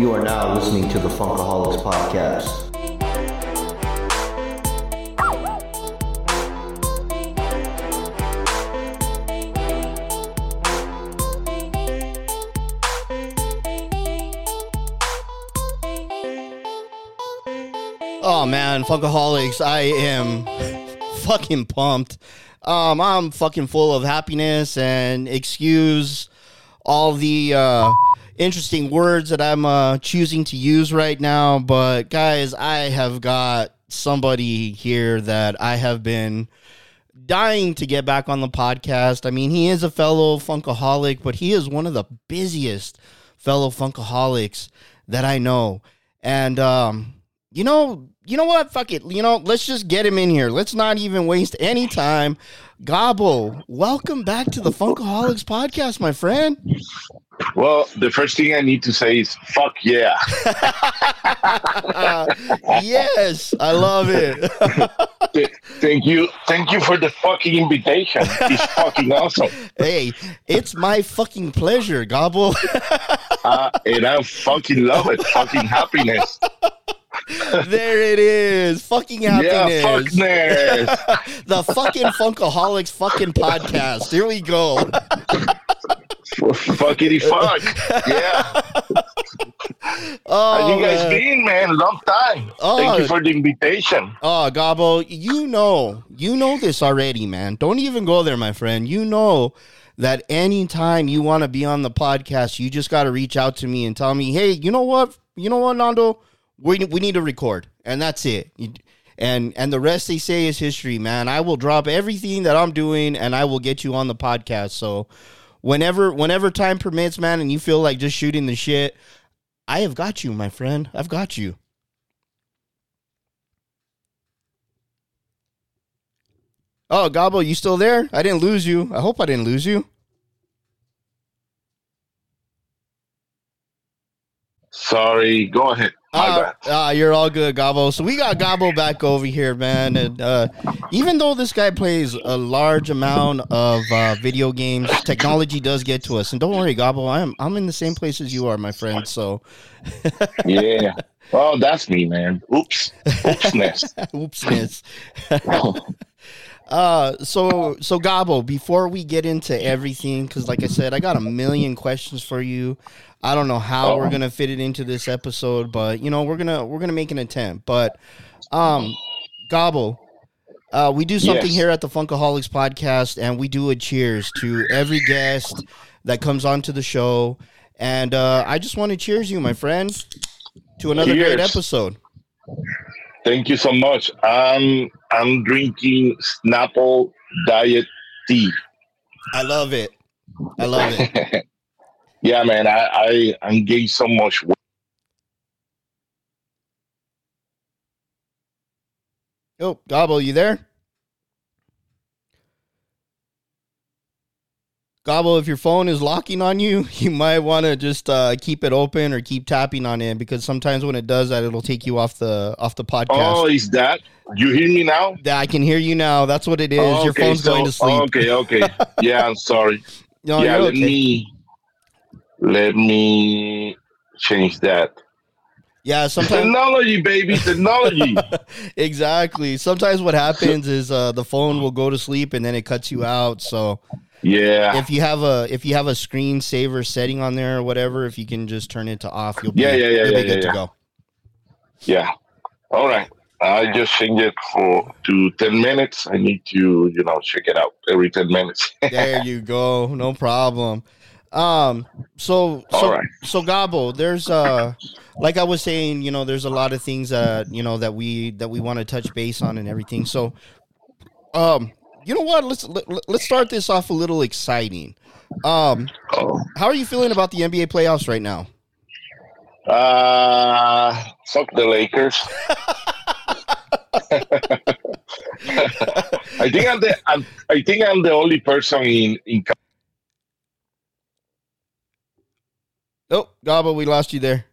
You are now listening to the Funkaholiks Podcast. Oh man, Funkaholiks, I am fucking pumped. Um, I'm fucking full of happiness and excuse all the uh, interesting words that I'm uh, choosing to use right now. But guys, I have got somebody here that I have been dying to get back on the podcast. I mean, he is a fellow Funkaholik, but he is one of the busiest fellow Funkaholiks that I know. And um, you know, you know what? Fuck it. You know, let's just get him in here. Let's not even waste any time. Gabbo, welcome back to the Funkaholiks podcast, my friend. Well, the first thing I need to say is fuck yeah. yes, I love it. Thank you. Thank you for the fucking invitation. It's fucking awesome. hey, it's my fucking pleasure, Gabbo. Uh, and I fucking love it. Fucking happiness. there it is. Fucking happiness. Yeah, fuckness. the fucking Funkaholiks fucking podcast. Here we go. Fuckity fuck. Yeah. Oh, How you guys man. been, man? Long time. Oh. Thank you for the invitation. Oh, Gabbo, you know, you know this already, man. Don't even go there, my friend. You know that anytime you want to be on the podcast, you just got to reach out to me and tell me, hey, you know what? You know what, Nando? We, we need to record. And that's it. You- And and the rest they say is history, man. I will drop everything that I'm doing and I will get you on the podcast. So whenever whenever time permits, man, and you feel like just shooting the shit, I have got you, my friend. I've got you. Oh, Gabbo, you still there? I didn't lose you. I hope I didn't lose you. Sorry. Go ahead. Bad. ah, you're all good, Gabbo. So we got Gabbo back over here, man. And uh, even though this guy plays a large amount of uh, video games, technology does get to us. And don't worry, Gabbo, I'm I'm in the same place as you are, my friend. So, Yeah. Oh, that's me, man. Oops. Oopsness. oopsness. Uh, so so Gabbo, before we get into everything, because like I said, I got a million questions for you. I don't know how we're Oh. gonna fit it into this episode, but you know we're gonna we're gonna make an attempt. But um, Gabbo, uh, we do something Yes. here at the Funkaholiks podcast, and we do a cheers to every guest that comes onto the show. And uh, I just want to cheers you, my friend, to another great episode. Thank you so much. I'm I'm drinking Snapple Diet Tea. I love it. I love it. yeah, man. I I I'm gained so much weight. Oh, Gabbo, you there? Gabbo, if your phone is locking on you, you might want to just uh, keep it open or keep tapping on it because sometimes when it does that, it'll take you off the off the podcast. Oh, is that? You hear me now? Yeah, I can hear you now. That's what it is. Oh, your okay, phone's so- going to sleep. Okay, okay. Yeah, I'm sorry. No, yeah, let okay. me let me change that. Yeah, sometimes Technology, baby, technology. exactly. Sometimes what happens is uh, the phone will go to sleep and then it cuts you out. So yeah, if you have a if you have a screensaver setting on there or whatever, if you can just turn it to off, you'll be, Yeah, yeah, yeah, you'll yeah, be good yeah, to go. yeah. All right. I just changed it for to ten minutes. I need to, you know, check it out every ten minutes. There you go. No problem. Um so so All right. so Gabbo, there's uh like I was saying, you know, there's a lot of things that, you know, that we that we want to touch base on and everything. So um you know what? Let's let, let's start this off a little exciting. Um oh. how are you feeling about the NBA playoffs right now? Uh, fuck the Lakers. I think I'm the I'm, I think I'm the only person in in Oh, Gabbo, we lost you there.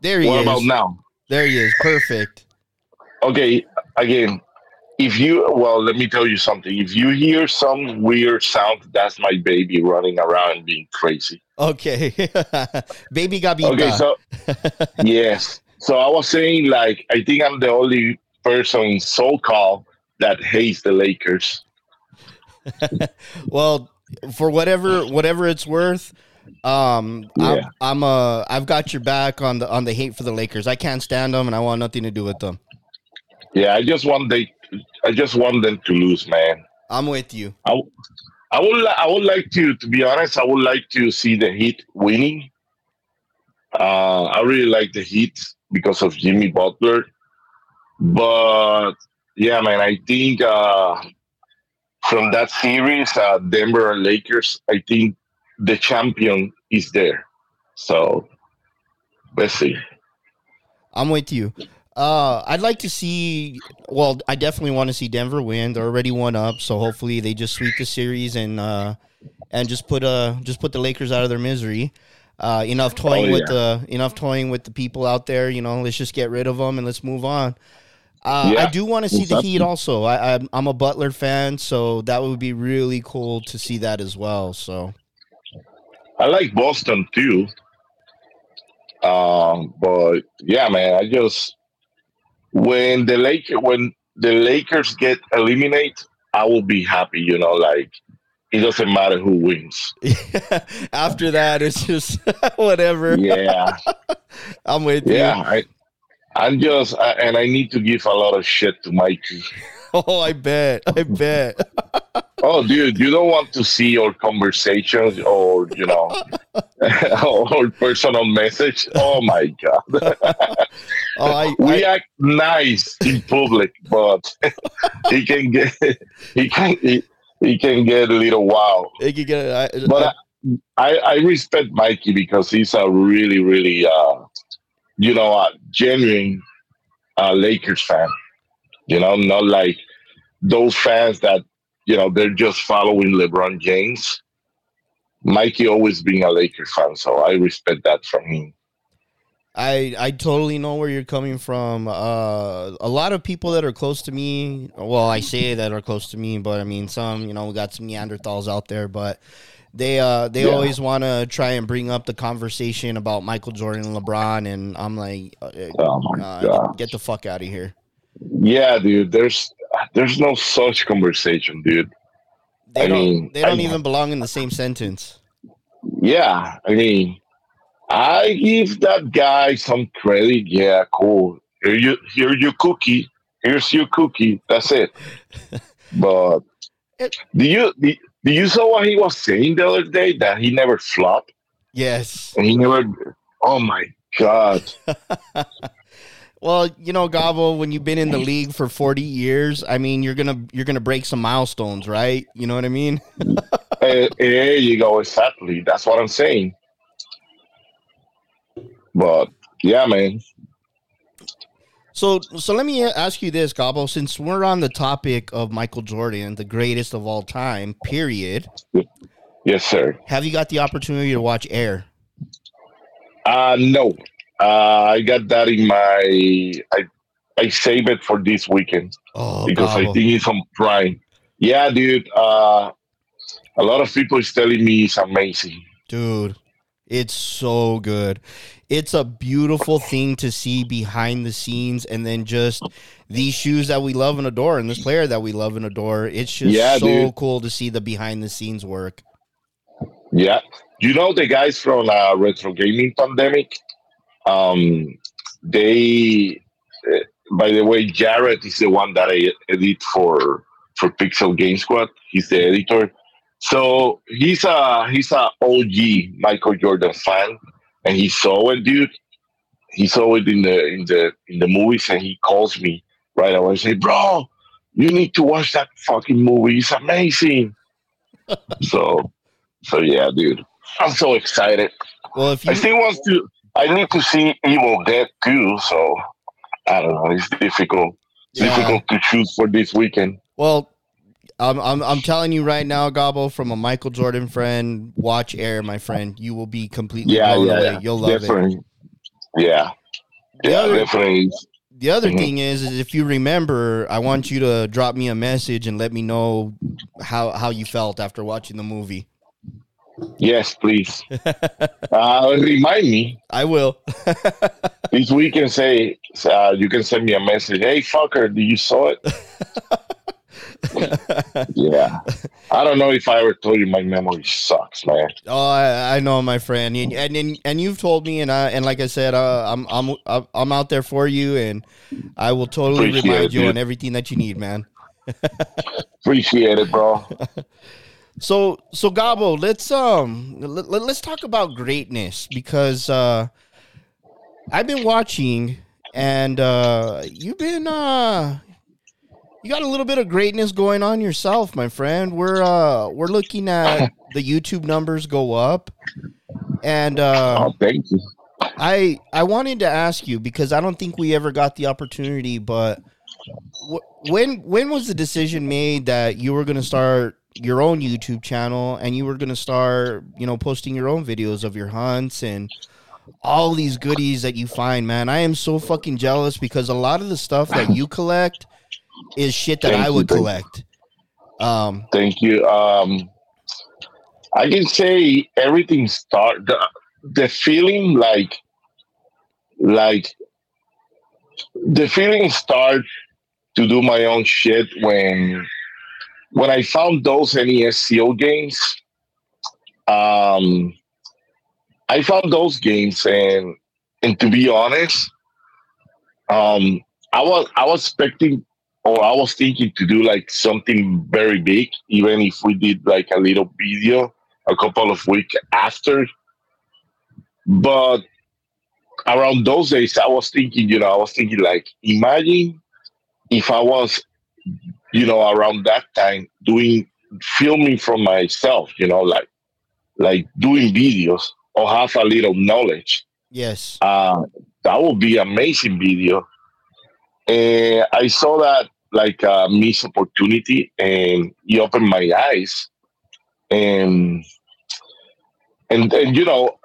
There he what is. about now? There he is. Perfect. Okay, again, if you well, let me tell you something. If you hear some weird sound, that's my baby running around being crazy. Okay, baby Gabita. Okay, so yes. So I was saying, like, I think I'm the only person in SoCal that hates the Lakers. well, for whatever whatever it's worth, um, Yeah. I'm, I'm uh, I've got your back on the on the hate for the Lakers. I can't stand them, and I want nothing to do with them. Yeah, I just want they, I just want them to lose, man. I'm with you. I, I would, li- I would like to, to be honest, I would like to see the Heat winning. Uh, I really like the Heat because of Jimmy Butler, but yeah, man, I think uh, from that series, uh, Denver and Lakers, I think the champion is there. So let's see. I'm with you. Uh, I'd like to see. Well, I definitely want to see Denver win. They're already one up, so hopefully they just sweep the series and uh, and just put uh just put the Lakers out of their misery. Uh, enough toying Oh, with the enough toying with the people out there. You know, let's just get rid of them and let's move on. Uh, I do want to see the. Heat also. I, I'm I'm a Butler fan, so that would be really cool to see that as well. So I like Boston too. Um, but yeah, man, I just when the Lake when the Lakers get eliminated, I will be happy. You know, like it doesn't matter who wins. after that, it's just whatever. Yeah, I'm with you. yeah. I'm just, I, and I need to give a lot of shit to Mikey. Oh, I bet. I bet. Oh, dude, you don't want to see your conversations or you know, or personal message. Oh my god. Oh, I, we I, act nice in public, but he can get he can he, he can get a little wild. I could get. I, But I, I respect Mikey because he's a really really uh you know a genuine uh, Lakers fan. You know, not like those fans that you know they're just following LeBron James. Mikey always being a Lakers fan, so I respect that from him. I I totally know where you're coming from. Uh, a lot of people that are close to me, well, I say that are close to me, but I mean some, you know, we got some Neanderthals out there, but they uh they Yeah. always want to try and bring up the conversation about Michael Jordan and LeBron, and I'm like, uh, Oh my uh, get the fuck out of here. Yeah, dude. There's there's no such conversation, dude. They I don't mean, they don't I- even belong in the same sentence. Yeah, I mean, I give that guy some credit. Yeah, cool. Here you here your cookie. Here's your cookie. That's it. But It- do you do, do you saw what he was saying the other day that he never flopped Yes. and he never. Oh my god. Well, you know, Gabbo, when you've been in the league for 40 years, I mean, you're going to you're to break some milestones, right? You know what I mean? Eh, there you go. Exactly. That's what I'm saying. But yeah, man. So so let me ask you this, Gabbo, since we're on the topic of Michael Jordan, the greatest of all time, period. Yes, sir. Have you got the opportunity to watch Air? Uh no. Uh, I got that in my. I I save it for this weekend Oh, because I think it's on Prime. Yeah, dude. Uh, a lot of people is telling me it's amazing. Dude, it's so good. It's a beautiful thing to see behind the scenes and then just these shoes that we love and adore and this player that we love and adore. It's just Yeah, so dude. cool to see the behind the scenes work. Yeah, you know the guys from uh, Retro Gaming Pandemic. Um, they. Uh, by the way, Jared is the one that I edit for for Pixel Game Squad. He's the editor. So he's a he's a OG Michael Jordan fan, and he saw it, dude. He saw it in the in the in the movies, and he calls me right away and say, "Bro, you need to watch that fucking movie. It's amazing." so, so yeah, dude, I'm so excited. Well, if you I still want to. I need to see Evil Dead too. So I don't know. It's difficult. Yeah. difficult to choose for this weekend. Well, I'm, I'm I'm telling you right now, Gabbo, from a Michael Jordan friend, watch Air, my friend. You will be completely Yeah, blown yeah, away. yeah. You'll love it. definitely. Yeah, The yeah, other- definitely. The other Mhm. thing is, is if you remember, I want you to drop me a message and let me know how how you felt after watching the movie. Yes, please. uh, remind me I will. this weekend. Say uh, you can send me a message. Hey, fucker, do you saw it? yeah. I don't know if I ever told you my memory sucks, man. Oh, I, I know, my friend, and and and, you've told me, and I and like I said, uh, I'm I'm I'm- out there for you, and I will totally Appreciate remind it, you dude. on everything that you need, man. Appreciate it, bro. So so Gabbo, let's um let, let, us talk about greatness because uh I've been watching and uh you've been uh you got a little bit of greatness going on yourself, my friend. We're uh we're looking at the YouTube numbers go up and uh Oh, thank you. I I wanted to ask you because I don't think we ever got the opportunity, but wh- when when was the decision made that you were going to start your own YouTube channel and you were going to start, you know, posting your own videos of your hunts and all these goodies that you find, man. I am so fucking jealous because a lot of the stuff that you collect is shit that Thank I would you. collect. Um Thank you. Um, I can say everything start the, the feeling like like the feeling start to do my own shit when when I found those NES SEAL games. Um, I found those games and and to be honest, um, I was I was expecting or I was thinking to do like something very big, even if we did like a little video a couple of weeks after. But around those days, I was thinking, you know, I was thinking like, imagine if I was, you know, around that time doing filming from myself, you know, like like doing videos or have a little knowledge yes. uh, that would be amazing video. And I saw that like a missed opportunity, and it opened my eyes. And and and you know,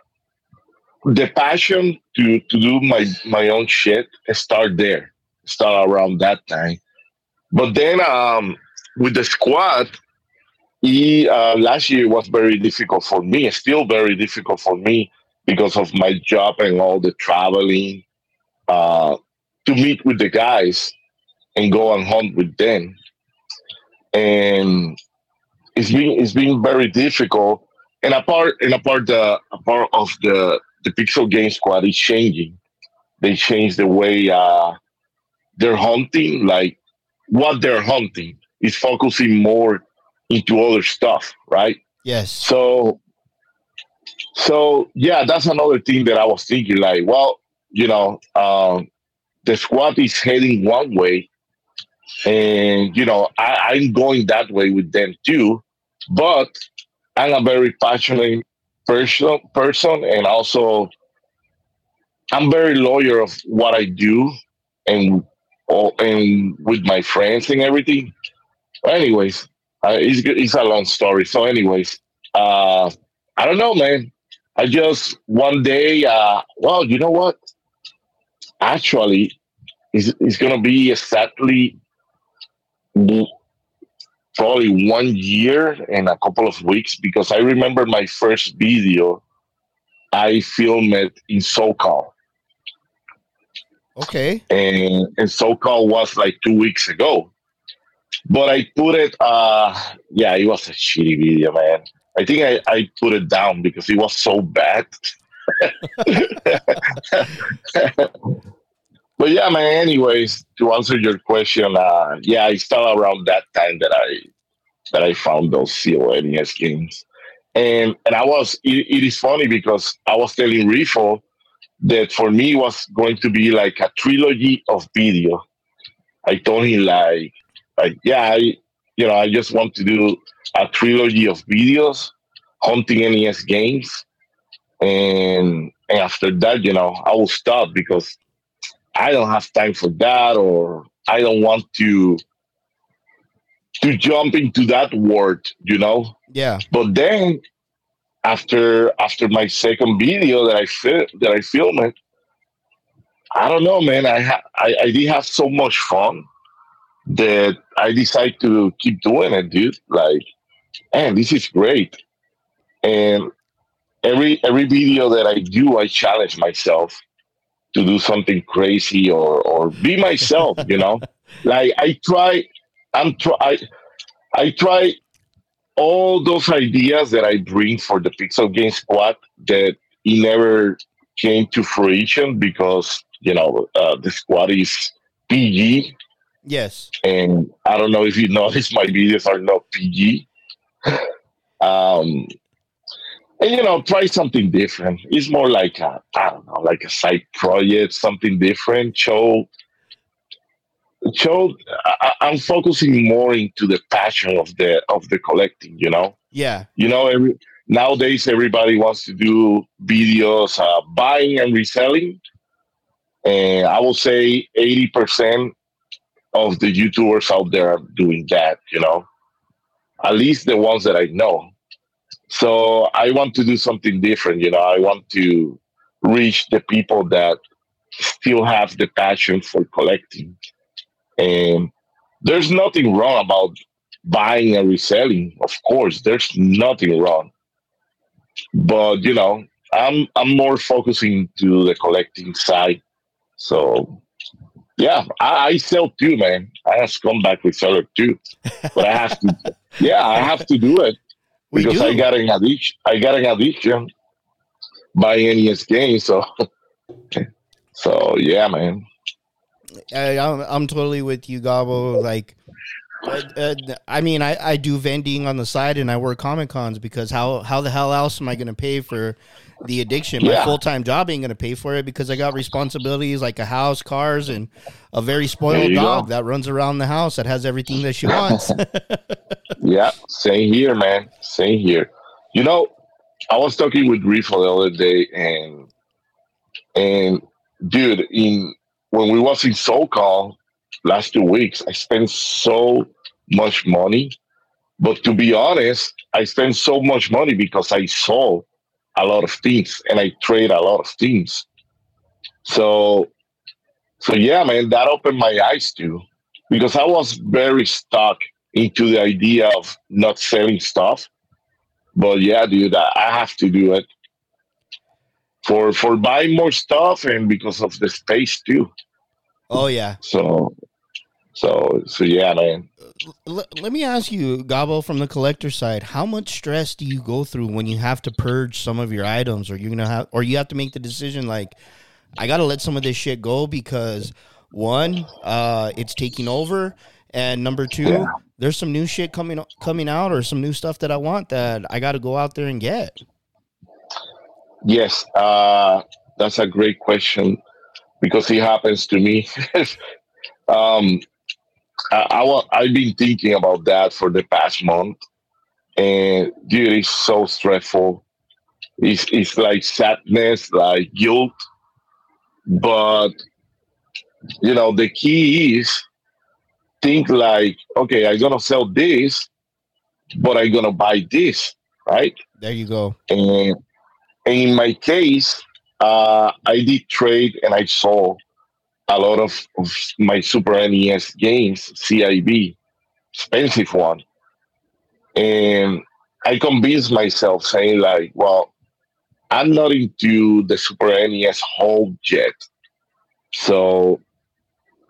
the passion to to do my my own shit start there, start around that time. But then um, with the squad, he, uh, last year was very difficult for me. It's still very difficult for me because of my job and all the traveling uh, to meet with the guys and go and hunt with them. And it's been it's been very difficult. And apart and apart the a part of the the Pixel Game Squad is changing. They changed the way uh, they're hunting, like what they're hunting is focusing more into other stuff, right? Yes. So, so yeah, that's another thing that I was thinking. Like, well, you know, um, the squad is heading one way, and you know, I, I'm going that way with them too. But I'm a very passionate person, person, and also I'm very loyal of what I do, and oh, and with my friends and everything. Anyways, uh, it's it's a long story. So, anyways, uh, I don't know, man. I just one day, uh, well, you know what? Actually, it's, it's gonna be exactly probably one year and a couple of weeks because I remember my first video I filmed it in SoCal, Okay. and and SoCal was like two weeks ago. But I put it, uh, yeah, it was a shitty video, man. I think I, I put it down because it was so bad. but yeah, man. Anyways, to answer your question, uh, yeah, it's started around that time that I that I found those CONES games, and and I was. It, it is funny because I was telling Rifo that for me was going to be like a trilogy of video. I told him like, like yeah, I, you know, I just want to do a trilogy of videos, hunting NES games, and and after that, you know, I will stop because I don't have time for that, or I don't want to to jump into that world, you know. Yeah. But then after after my second video that I fi- that I filmed, I don't know, man. I, ha- I I did have so much fun that I decided to keep doing it, dude. Like, man, this is great. And every every video that I do, I challenge myself to do something crazy or or be myself. you know, like I try. I'm try. I, I try all those ideas that I bring for the Pixel Game Squad that it never came to fruition because you know uh, the squad is PG Yes. and I don't know if you notice my videos are not PG. um, and you know, try something different. It's more like a I don't know, like a side project, something different. Show, show. I, I'm focusing more into the passion of the of the collecting. You know, Yeah. you know, every nowadays everybody wants to do videos uh, buying and reselling, and I will say eighty percent of the YouTubers out there are doing that. You know, at least the ones that I know. So I want to do something different. You know, I want to reach the people that still have the passion for collecting, and there's nothing wrong about buying and reselling. Of course, there's nothing wrong. But you know, I'm I'm more focusing to the collecting side. So yeah, I, I sell too, man. I have come back scumbag reseller too. But I have to yeah, I have to do it We because do. I got an addiction I got an addiction buying NES games. So so yeah, man. I, I'm, I'm totally with you, Gabbo. Like, uh, uh, I mean, I, I do vending on the side and I work Comic Cons because how how the hell else am I going to pay for the addiction? My Yeah. full time job ain't going to pay for it because I got responsibilities like a house, cars, and a very spoiled dog go. that runs around the house that has everything that she wants. Yeah, same here, man. Same here. You know, I was talking with Grifo the other day, and and dude, in when we was in SoCal last two weeks, I spent so much money. But to be honest, I spent so much money because I sold a lot of things and I trade a lot of things. So, so yeah, man, that opened my eyes too, because I was very stuck into the idea of not selling stuff. But yeah, dude, I I have to do it for for buying more stuff and because of the space too. oh yeah. So, so so yeah, man. L- let me ask you, Gabbo, from the collector side, how much stress do you go through when you have to purge some of your items, or you're gonna have, or you have to make the decision like, I gotta let some of this shit go because one, uh, it's taking over, and number two, Yeah. there's some new shit coming coming out, or some new stuff that I want that I got to go out there and get. Yes, uh, that's a great question because it happens to me. um, I, I wa- I've been thinking about that for the past month, and dude, it's so stressful. It's it's like sadness, like guilt, but you know the key is think like, okay, I'm gonna sell this, but I'm gonna buy this, right? There you go. And in my case, uh, I did trade and I saw a lot of, of my Super NES games, CIB, expensive one. And I convinced myself saying like, well, I'm not into the Super NES whole yet. So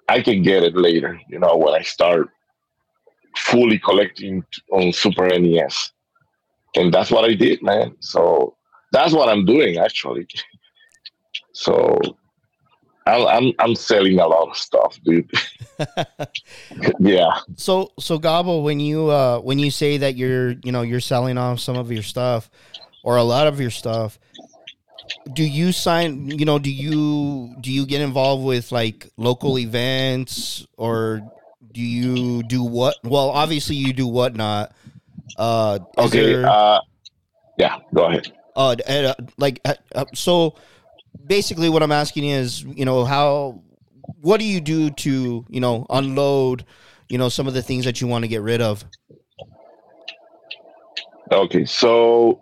I can get it later, you know, when I start fully collecting on Super NES. And that's what I did, man. So that's what I'm doing actually. So I'm I'm, I'm selling a lot of stuff, dude. yeah. So so Gabbo, when you uh when you say that you're you know you're selling off some of your stuff or a lot of your stuff, do you sign you know do you do you get involved with like local events or do you do what? Well, obviously you do whatnot. Uh, Okay. there- Uh, yeah. Go ahead. uh, and, uh, like uh, uh, so basically what i'm asking is you know how what do you do to you know unload you know some of the things that you want to get rid of Okay. So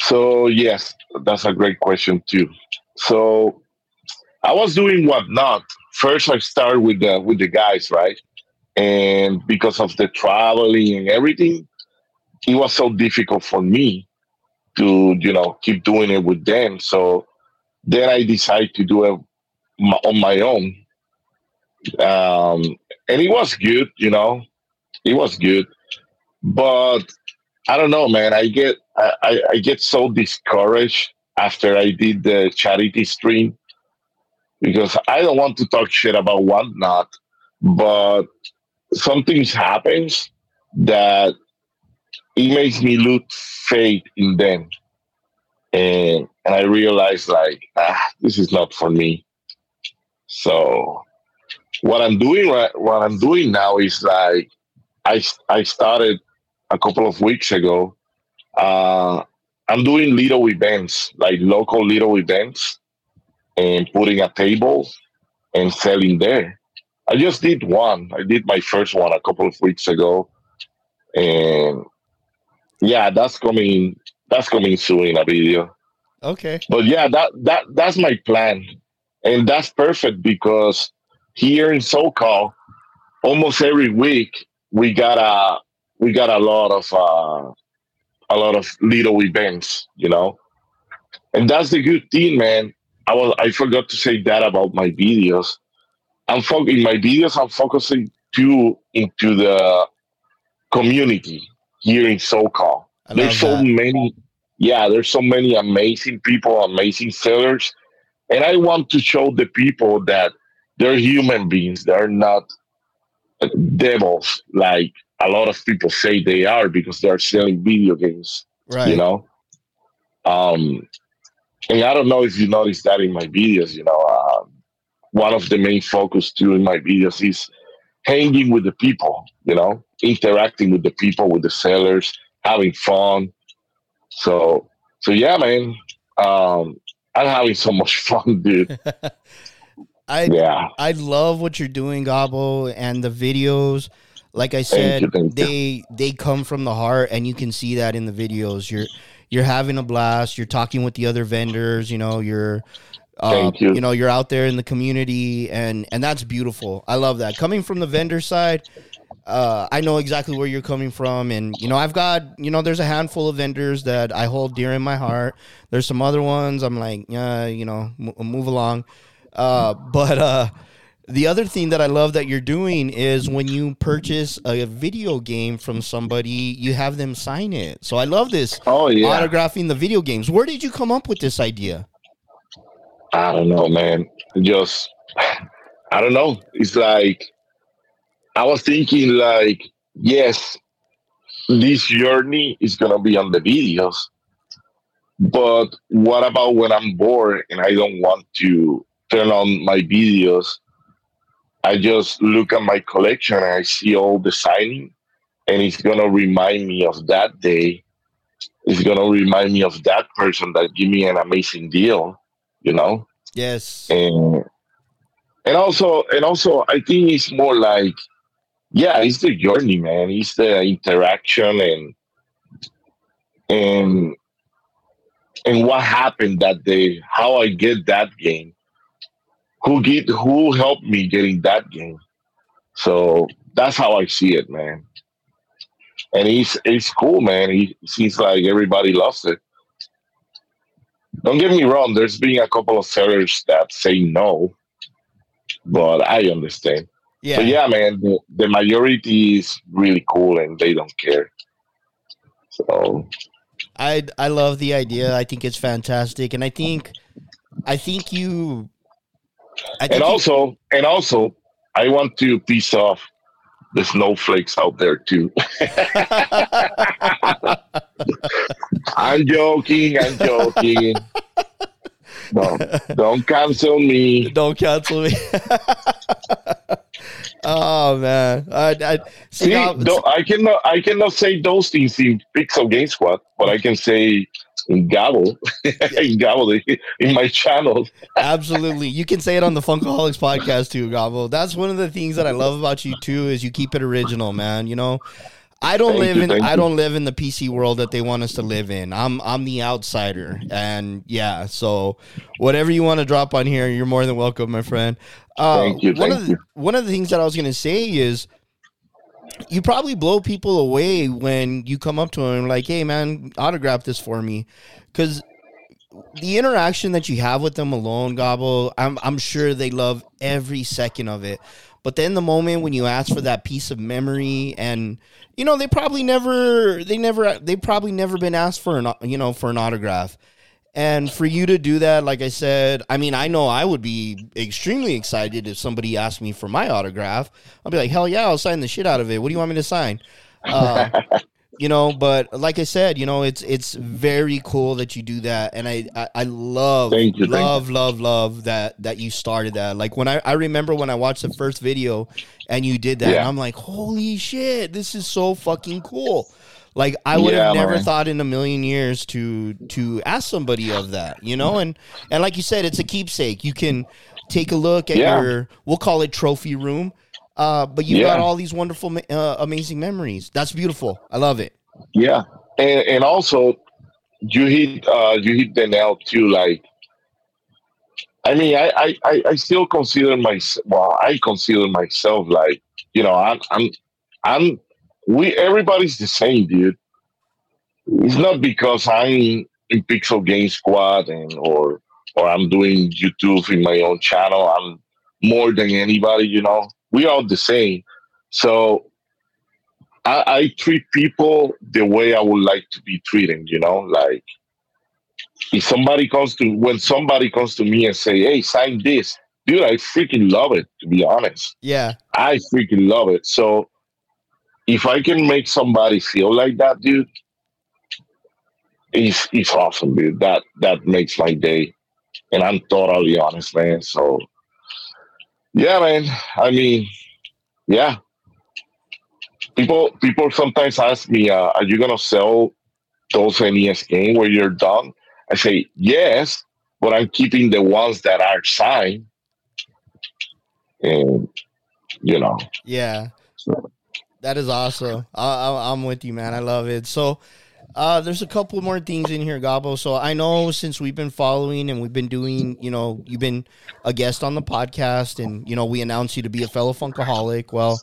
so yes, that's a great question too. So I was doing whatnot. First, I started with the with the guys, right? And because of the traveling and everything, it was so difficult for me to, you know, keep doing it with them. So then I decided to do it on my own. Um, and it was good, you know, it was good. But I don't know, man. I get I, I get so discouraged after I did the charity stream because I don't want to talk shit about whatnot, but something happens that it makes me lose faith in them. And and I realized like ah, this is not for me. So what I'm doing right what I'm doing now is like I I started a couple of weeks ago. Uh, I'm doing little events, like local little events, and putting a table and selling there. I just did one. I did my first one a couple of weeks ago, and yeah, that's coming. That's coming soon in a video. Okay. But yeah, that that that's my plan, and that's perfect because here in SoCal, almost every week we got a we got a lot of uh, a lot of little events, you know, and that's the good thing, man. I was I forgot to say that about my videos. I'm fo- in my videos. I'm focusing too into the community here in SoCal. I There's so that. many, yeah. There's so many amazing people, amazing sellers, and I want to show the people that they're human beings. They're not devils like a lot of people say they are because they're selling video games Right. you know um and i don't know if you noticed that in my videos you know uh, one of the main focus too in my videos is hanging with the people you know interacting with the people with the sellers having fun so so yeah man um i'm having so much fun dude I yeah I love what you're doing, Gabbo, and the videos. Like I Thank said, you, thank you. they they come from the heart, and you can see that in the videos. You're you're having a blast. You're talking with the other vendors. You know, you're uh, Thank you. you know you're out there in the community, and and that's beautiful. I love that. Coming from the vendor side, uh, I know exactly where you're coming from, and you know I've got you know there's a handful of vendors that I hold dear in my heart. There's some other ones I'm like, yeah, you know, m- move along. Uh, but uh, the other thing that I love that you're doing is when you purchase a video game from somebody, you have them sign it. So I love this oh yeah autographing the video games. Where did you come up with this idea? I don't know, man. Just I don't know. It's like I was thinking like, yes, this journey is gonna be on the videos. But what about when I'm bored and I don't want to turn on my videos? I just look at my collection and I see all the signing and it's gonna remind me of that day. It's gonna remind me of that person that gave me an amazing deal, you know? Yes. and and also and also I think it's more like yeah, it's the journey, man. It's the interaction and and and what happened that day, how I get that game, who get who helped me getting that game. So that's how I see it, man. And he's it's cool, man. He seems like everybody loves it. Don't get me wrong, there's been a couple of sellers that say no, but I understand. Yeah. But yeah, man, the, the majority is really cool and they don't care. So I I love the idea. I think it's fantastic, and I think I think you. I think and you- also and also I want to piss off the snowflakes out there too. I'm joking, I'm joking. No, don't cancel me. don't cancel me. oh man, I, I see. See, though, I cannot I cannot say those things in Pixel Game Squad, but I can say in Gabbo, in Gabbo, in my channel. Absolutely. You can say it on the Funkaholiks podcast too, Gabbo. That's one of the things that I love about you too is you keep it original, man. You know, I don't Thank live you, in I you. don't live in the PC world that they want us to live in. I'm I'm the outsider, and yeah. So whatever you want to drop on here, you're more than welcome, my friend. Uh, Thank you, One thank of the, you. one of the things that I was gonna say is, you probably blow people away when you come up to them like, "Hey, man, autograph this for me," because the interaction that you have with them alone, Gabbo, I'm I'm sure they love every second of it. But then the moment when you ask for that piece of memory, and you know they probably never, they never, they probably never been asked for an, you know, for an autograph. And for you to do that, like I said, I mean, I know I would be extremely excited if somebody asked me for my autograph. I'll be like, hell yeah, I'll sign the shit out of it. What do you want me to sign? Uh, you know but like i said you know it's it's very cool that you do that and i i, I love Thank you, love love love that that you started that like when i i remember when i watched the first video and you did that and Yeah. i'm like holy shit this is so fucking cool like i would Yeah, have never man. thought in a million years to to ask somebody of that you know and and like you said it's a keepsake you can take a look at Yeah. your we'll call it trophy room uh, but you got all these wonderful, uh, amazing memories. That's beautiful. I love it. Yeah, and and also you hit uh you hit the nail too. Like, I mean, I I I, I still consider myself. Well, I consider myself like you know I'm I'm I'm we everybody's the same, dude. It's not because I'm in Pixel Game Squad and or or I'm doing YouTube in my own channel. I'm more than anybody. You know, we all the same. So I, I treat people the way I would like to be treated, you know, like if somebody comes to when somebody comes to me and say, Hey, sign this, dude, I freaking love it, to be honest. Yeah. I freaking love it. So if I can make somebody feel like that, dude, it's it's awesome, dude. That that makes my day. And I'm totally honest, man. So yeah, man. I mean, yeah. People people sometimes ask me, uh, are you gonna sell those NES games when you're done? I say yes, but I'm keeping the ones that are signed. And you know, Yeah. so, That is awesome. I, I, I'm with you, man. I love it. So, uh, there's a couple more things in here, Gabbo. So I know since we've been following and we've been doing, you know, you've been a guest on the podcast, and you know, we announced you to be a fellow funkaholik. Well,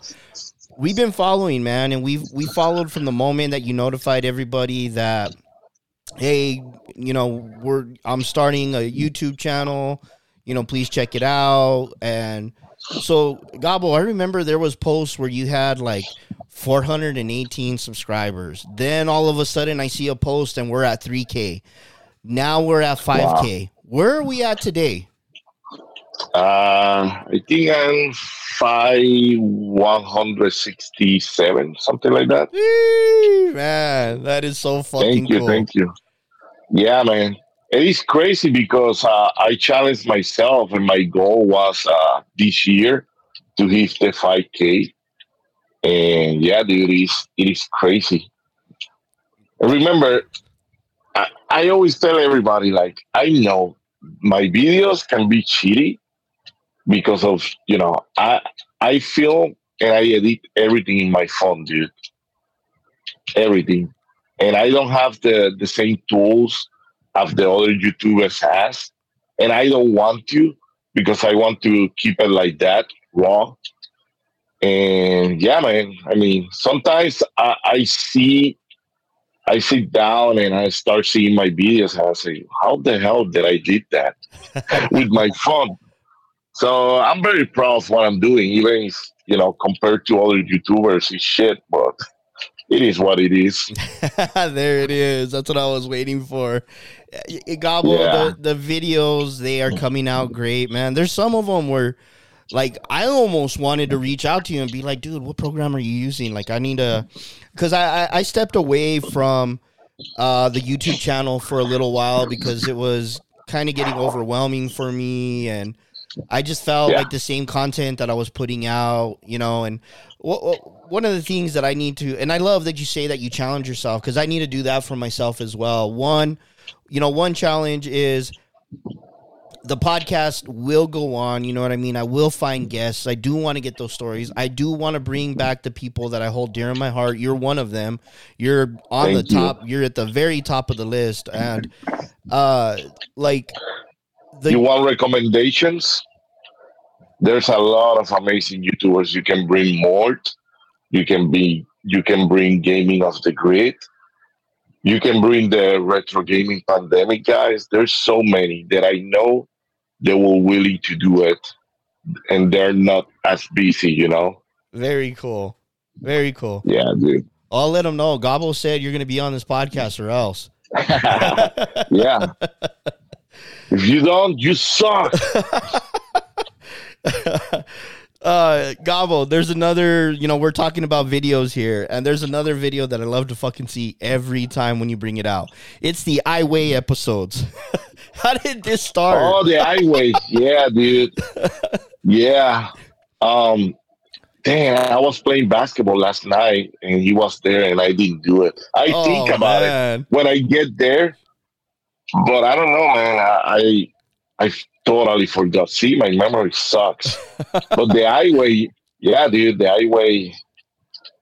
we've been following, man, and we've we followed from the moment that you notified everybody that, hey, you know, we're I'm starting a YouTube channel. You know, please check it out and so Gabbo, I remember there was posts where you had like 418 subscribers. Then all of a sudden I see a post and we're at 3k. Now we're at 5k. Where are we at today? uh, I think I'm five one hundred sixty seven, something like that. Man, that is so fucking Thank you, cool. thank you. Yeah, man. It is crazy because uh, I challenged myself, and my goal was uh, this year to hit the 5K. And yeah, dude, it is, it is crazy. Remember, I, I always tell everybody, like, I know my videos can be cheaty because of, you know, I, I film and I edit everything in my phone, dude. Everything and I don't have the the same tools as the other YouTubers has, and I don't want to because I want to keep it like that raw. And yeah, man. I mean, sometimes I, I see, I sit down and I start seeing my videos, and I say, "How the hell did I did that with my phone?" So I'm very proud of what I'm doing, even if you know compared to other YouTubers, it's shit, but it is what it is. there it is. That's what I was waiting for. Gabbo, Yeah. the, the videos, they are coming out great, man. There's some of them where, like, I almost wanted to reach out to you and be like, dude, what program are you using? Like, I need to, Because I, I, I stepped away from uh, the YouTube channel for a little while because it was kind of getting overwhelming for me. And I just felt Yeah. like the same content that I was putting out, you know, and one of the things that I need to, and I love that you say that you challenge yourself because I need to do that for myself as well. One, you know, one challenge is the podcast will go on. You know what I mean? I will find guests. I do want to get those stories. I do want to bring back the people that I hold dear in my heart. You're one of them. You're on Thank the you. top. You're at the very top of the list. And uh, like the you want recommendations? There's a lot of amazing YouTubers. You can bring Mort. You can be. You can bring Gaming Off the Grid. You can bring the retro gaming pandemic guys. There's so many that I know they were willing to do it, and they're not as busy. You know? very cool. Very cool. Yeah, dude. I'll let them know. Gabbo said you're going to be on this podcast or else. yeah. If you don't, you suck. uh Gabbo, there's another, you know, we're talking about videos here, and there's another video that I love to fucking see every time when you bring it out. It's the I Weigh episodes. How did this start? Oh, the highways. Yeah, dude. Yeah. Um, damn, I was playing basketball last night and he was there and I didn't do it. I Oh, think about it when I get there, but I don't know, man. I I, I totally forgot. See, my memory sucks. but the highway, yeah, dude, the highway,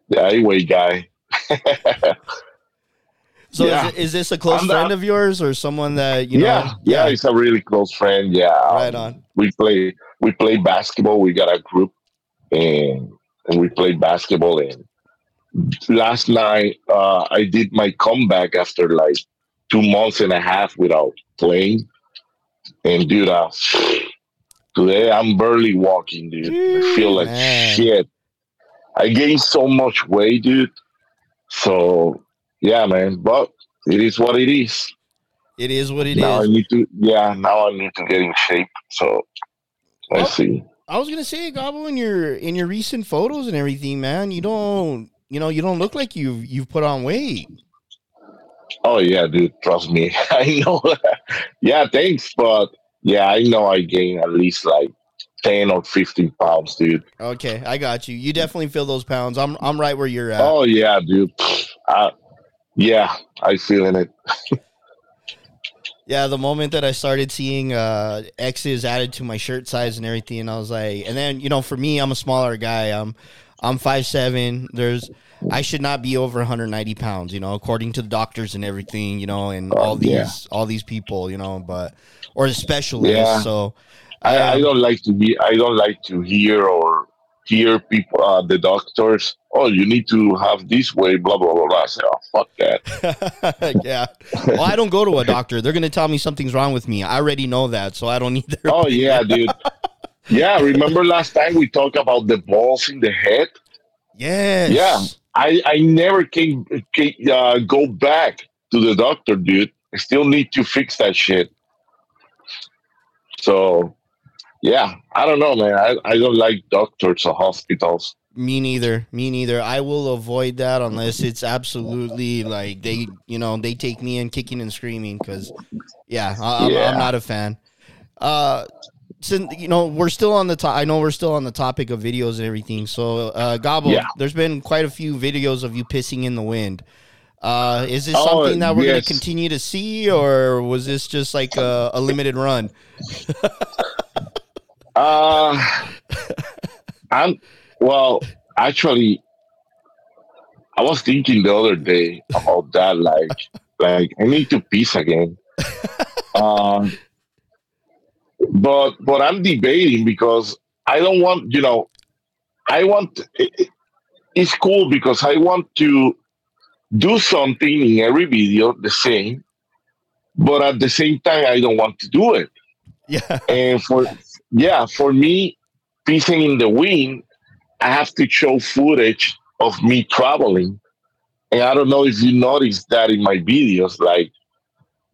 the highway guy. So Yeah. is, is this a close I'm friend not- of yours or someone that you know? yeah, yeah, he's a really close friend. Yeah, right on. we play we play basketball. We got a group and and we played basketball. And last night uh, I did my comeback after like two months and a half without playing. And dude, uh, today I'm barely walking, dude. I feel like Man. shit. I gained so much weight, dude. So yeah, man. But it is what it is. It is what it now is. I need to yeah, now I need to get in shape. So let's Oh. see. I was gonna say, Gabbo, in your in your recent photos and everything, man, you don't you know, you don't look like you've you've put on weight. Oh yeah, dude. Trust me. I know. yeah, thanks, but yeah, I know I gained at least like ten or fifteen pounds, dude. Okay, I got you. You definitely feel those pounds. I'm I'm right where you're at. Oh yeah, dude. Uh, yeah, I feeling it. Yeah, the moment that I started seeing uh X's added to my shirt size and everything, I was like, and then you know, for me, I'm a smaller guy. I'm I'm five seven. There's I should not be over 190 pounds, you know, according to the doctors and everything, you know, and all these yeah. all these people, you know, but or the specialists. Yeah. So I, I um, don't like to be. I don't like to hear or hear people, uh, the doctors. Oh, you need to have this way. Blah blah blah. blah. I say, oh fuck that. yeah. Well, I don't go to a doctor. They're gonna tell me something's wrong with me. I already know that, so I don't need their. Oh yeah, dude. Yeah, remember last time we talked about the balls in the head? Yes. Yeah. I I never can, can uh, go back to the doctor, dude. I still need to fix that shit. So, yeah, I don't know, man. I, I don't like doctors or hospitals. Me neither. Me neither. I will avoid that unless it's absolutely like they, you know, they take me in kicking and screaming because, yeah, I, Yeah. I'm not a fan. Uh, since you know we're still on the top, I know we're still on the topic of videos and everything. So, uh, Gabbo, Yeah. there's been quite a few videos of you pissing in the wind. Uh, is this Oh, something that we're yes. going to continue to see, or was this just like a, a limited run? Uh, I'm, well, actually, I was thinking the other day about that. Like, like I need to piss again. um, but but I'm debating because I don't want you know, I want it- it- it's cool because I want to do something in every video the same, but at the same time I don't want to do it. Yeah. And for yeah, for me, pissing in the wind, I have to show footage of me traveling. And I don't know if you noticed that in my videos. Like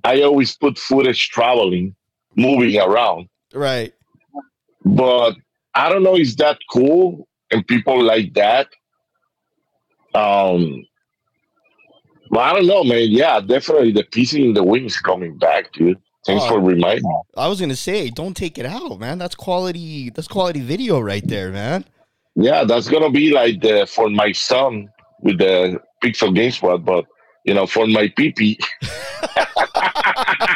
I always put footage traveling, moving around. Right. But I don't know is that cool and people like that. Um I don't know, man. Yeah, definitely the pissing in the wind is coming back, dude. Thanks Oh. for reminding me. I was gonna say, don't take it out, man. That's quality. That's quality video right there, man. Yeah, that's gonna be like the for my son with the Pixel Game Squad, but you know, for my PP.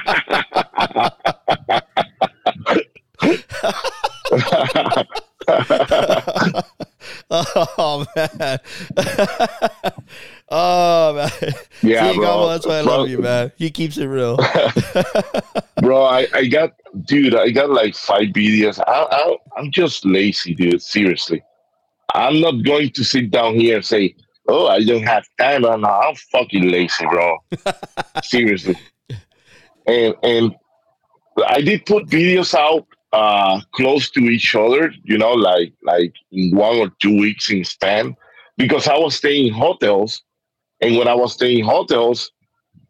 oh man. oh man. Yeah, bro. That's why I bro, love you, man. He keeps it real. bro, I, I got dude, I got like five videos. I, I I'm just lazy, dude. Seriously. I'm not going to sit down here and say, Oh, I don't have time right now. I'm fucking lazy, bro. seriously. And and I did put videos out uh close to each other. You know, like like in one or two weeks in span, because I was staying in hotels, and when I was staying in hotels.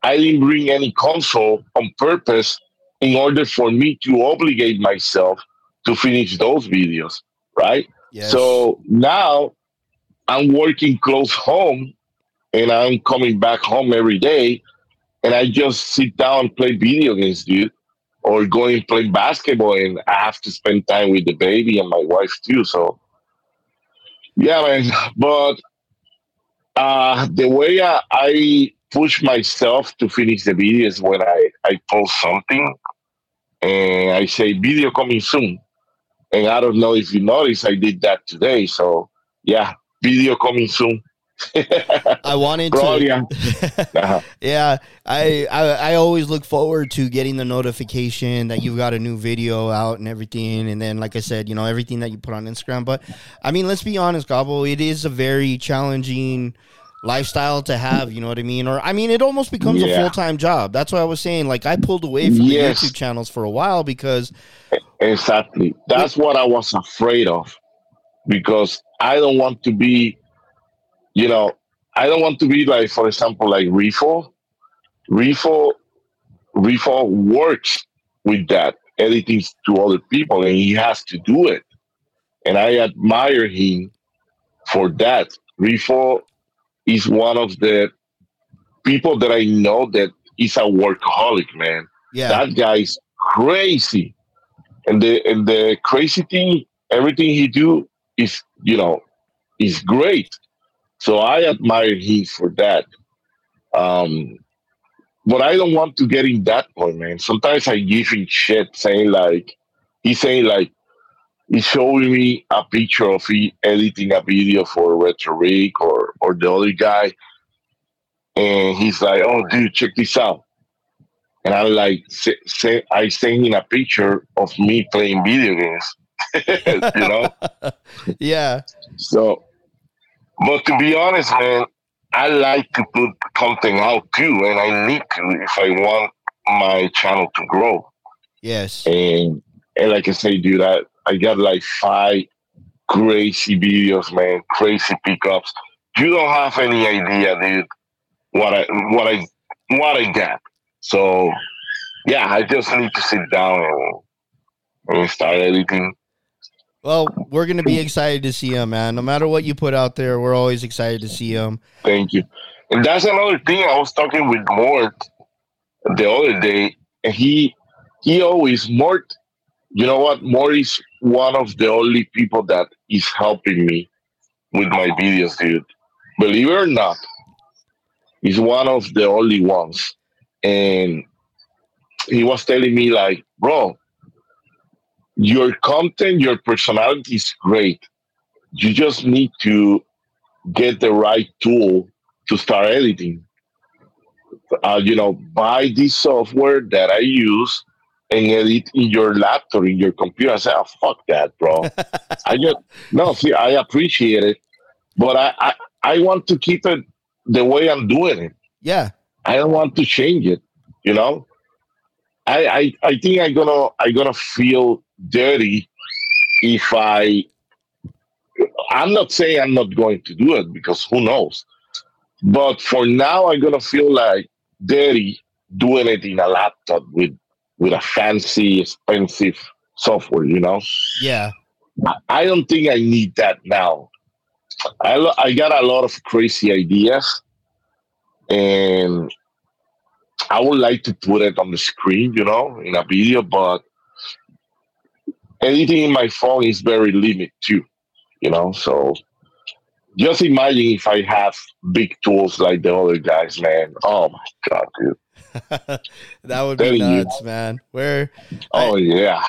I didn't bring any console on purpose in order for me to obligate myself to finish those videos, right? Yes. So now I'm working close home and I'm coming back home every day and I just sit down and play video games, dude. Or go and play basketball and I have to spend time with the baby and my wife too. So yeah, man. But uh the way I, I push myself to finish the video is when I, I post something and I say video coming soon. And I don't know if you noticed I did that today. So yeah, video coming soon. I wanted to. yeah. Uh-huh. Yeah, I, I I always look forward to getting the notification that you've got a new video out and everything, and then like I said, you know everything that you put on Instagram. But I mean, let's be honest, Gabbo, it is a very challenging lifestyle to have. You know what I mean? Or I mean, it almost becomes a full time job. That's why I was saying, like, I pulled away from Yes. the YouTube channels for a while because Exactly. That's what I was afraid of because I don't want to be, you know, I don't want to be like, for example, like Refo. Refo, Refo works with that, editing to other people, and he has to do it. And I admire him for that. Refo is one of the people that I know that is a workaholic, man yeah, that guy's crazy and the and the crazy thing everything he do is you know is great so i admire him for that. Um but i don't want to get in that point man. Sometimes i give him shit saying like he's saying like he's showing me a picture of he editing a video for Rhetoric or or the other guy. And he's like oh dude check this out. And I like say, say, I send him a picture of me playing video games, you know. yeah, So, but to be honest, man, I like to put something out too, and I need to if I want my channel to grow. yes, And and like I say, dude, I, I got like five crazy videos, man, crazy pickups. You don't have any idea, dude, what I what I what I got. So yeah, I just need to sit down and, and start editing. Well, we're gonna be excited to see him, man. No matter what you put out there, we're always excited to see him. Thank you. And that's another thing. I was talking with Mort the other day, and he he always Mort. You know what? Mort is one of the only people that is helping me with my videos, dude. Believe it or not, he's one of the only ones. And he was telling me, like, bro, your content, your personality is great. You just need to get the right tool to start editing. Uh, you know, buy this software that I use and edit in your laptop, in your computer. I say, oh, fuck that, bro. I just, no, see, I appreciate it, but I, I, I want to keep it the way I'm doing it. Yeah, I don't want to change it, you know? I, I, I think I'm gonna, I'm gonna feel dirty if I, I'm not saying I'm not going to do it because who knows? But for now, I'm gonna feel like dirty doing it in a laptop with with a fancy, expensive software. You know, yeah, I- don't think I need that now. I lo- I got a lot of crazy ideas, and I would like to put it on the screen, you know, in a video, but anything in my phone is very limited too, you know. So just imagine if I have big tools like the other guys, man. Oh my god, dude. that would be Telling you. nuts, man. Where? Oh yeah.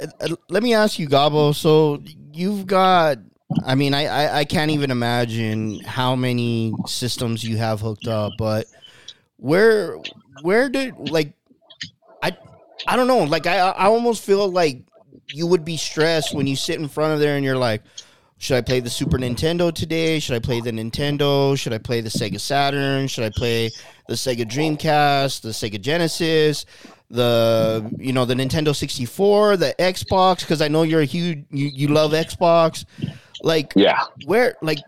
uh, uh, let me ask you, Gabbo. So you've got I mean, I, I I can't even imagine how many systems you have hooked up, but where where did like I I don't know, like I I almost feel like you would be stressed when you sit in front of there and you're like, should I play the Super Nintendo today? Should I play the Nintendo? Should I play the Sega Saturn? Should I play the Sega Dreamcast, the Sega Genesis, the you know the Nintendo 64, the Xbox? Because I know you're a huge you, you love Xbox. Like Yeah. where like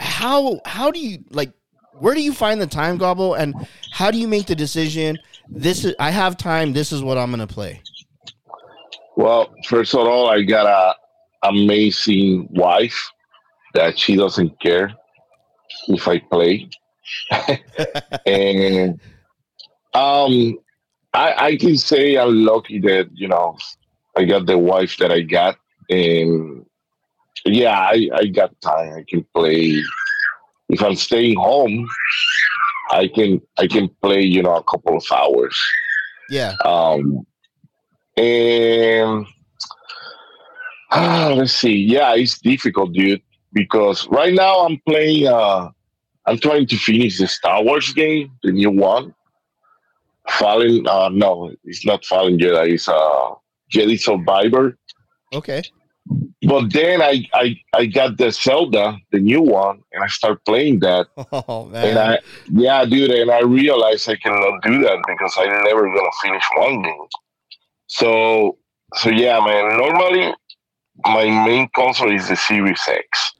how how do you like where do you find the time Gabbo and how do you make the decision this is i have time this is what i'm gonna play Well, first of all, I got a amazing wife that she doesn't care if I play. and um I I can say I'm lucky that, you know, I got the wife that I got and yeah, I, I got time. I can play if I'm staying home, I can I can play, you know, a couple of hours. yeah Um, and ah, let's see. Yeah, it's difficult, dude, because right now I'm playing. Uh, I'm trying to finish the Star Wars game, the new one. Fallen. Uh, no, it's not Fallen Jedi. It's uh, Jedi Survivor. okay But then I, I I got the Zelda, the new one, and I start playing that. oh And I, yeah, dude, and I realized I cannot do that because I'm never gonna finish one game. So, so yeah, man. Normally, my main console is the Series X,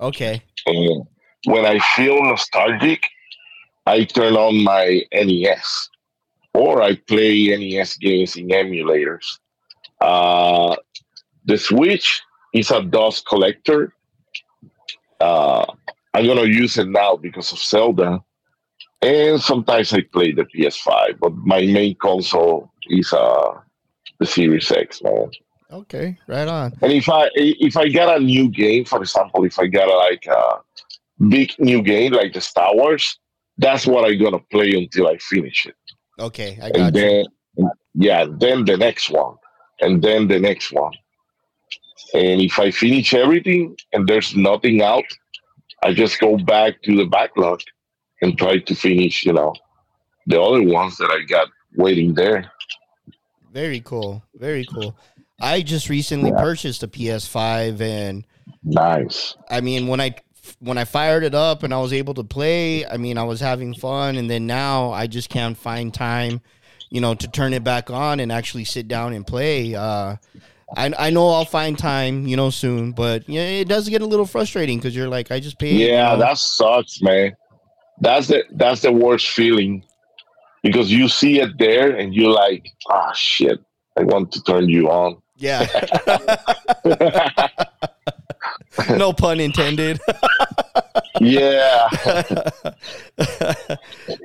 okay and when I feel nostalgic, I turn on my NES, or I play NES games in emulators. Uh, the Switch is a dust collector. Uh, I'm gonna use it now because of Zelda, and sometimes I play the PS5. But my main console is uh, the Series X, man. okay right on And if I if I get a new game, for example, if I get a, like a big new game like the Star Wars, that's what I'm gonna play until I finish it. okay i And got you then yeah, then the next one, and then the next one. And if I finish everything and there's nothing out, I just go back to the backlog and try to finish, you know, the other ones that I got waiting there. very cool very cool i just recently Yeah. purchased a ps5 and Nice. I mean, when I when I fired it up and I was able to play, I mean, I was having fun, and then now I just can't find time, you know, to turn it back on and actually sit down and play. Uh, I I know I'll find time, you know, soon, but yeah, it does get a little frustrating because you're like, I just paid. you Yeah, know. that sucks, man. That's the that's the worst feeling because you see it there and you're like, ah, shit, I want to turn you on. yeah. no pun intended. yeah,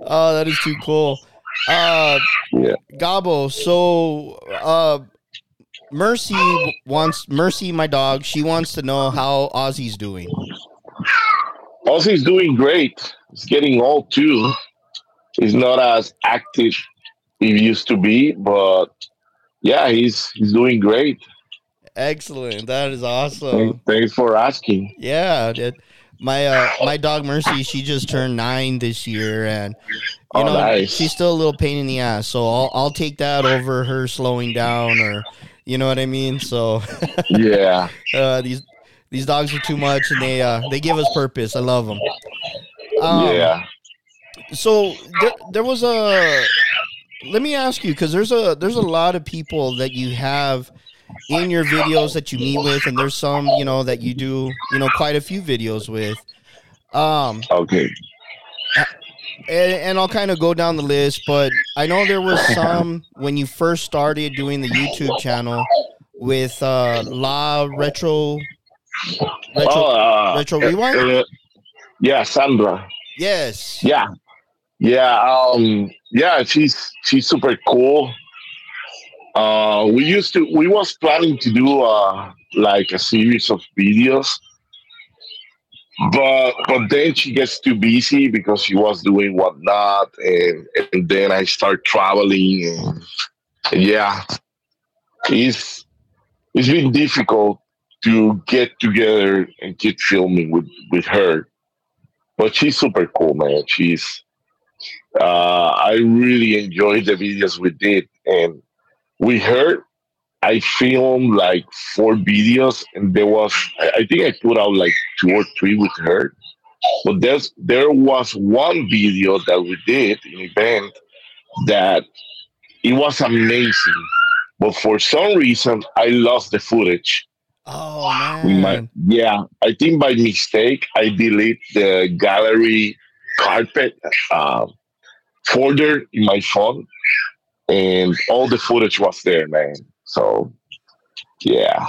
oh, that is too cool. Uh, Yeah. Gabbo. So, uh, Mercy wants Mercy, my dog. She wants to know how Ozzy's doing. Ozzy's doing great. He's getting old too. He's not as active he used to be, but yeah, he's he's doing great. Excellent. That is awesome. Thanks, for asking. Yeah, dude. my uh, my dog Mercy, she just turned nine this year, and you Oh, know nice. she's still a little pain in the ass. So I'll I'll take that over her slowing down, or you know what I mean. So Yeah, uh, these these dogs are too much, and they uh, they give us purpose. I love them. Um, yeah. So there, there was a. Let me ask you, because there's a there's a lot of people that you have in your videos that you meet with, and there's some you know that you do you know quite a few videos with. Um, Okay. And, and I'll kind of go down the list, but I know there was some when you first started doing the YouTube channel with uh, La Retro. Retro, oh, uh, Retro Rewind? uh, yeah, Sandra. yes. Yeah, yeah, um, yeah. She's she's super cool. Uh, we used to we was planning to do uh like a series of videos, but but then she gets too busy because she was doing whatnot, and and then I start traveling, and, and yeah, it's it's been difficult to get together and keep filming with with her. But she's super cool, man. She's uh, I really enjoyed the videos we did, and we heard. I filmed like four videos, and there was I think I put out like two or three with her. But there's there was one video that we did in event that it was amazing. But for some reason, I lost the footage. Oh man. might, yeah, I think by mistake I delete the gallery carpet uh, folder in my phone, and all the footage was there, man. So, yeah,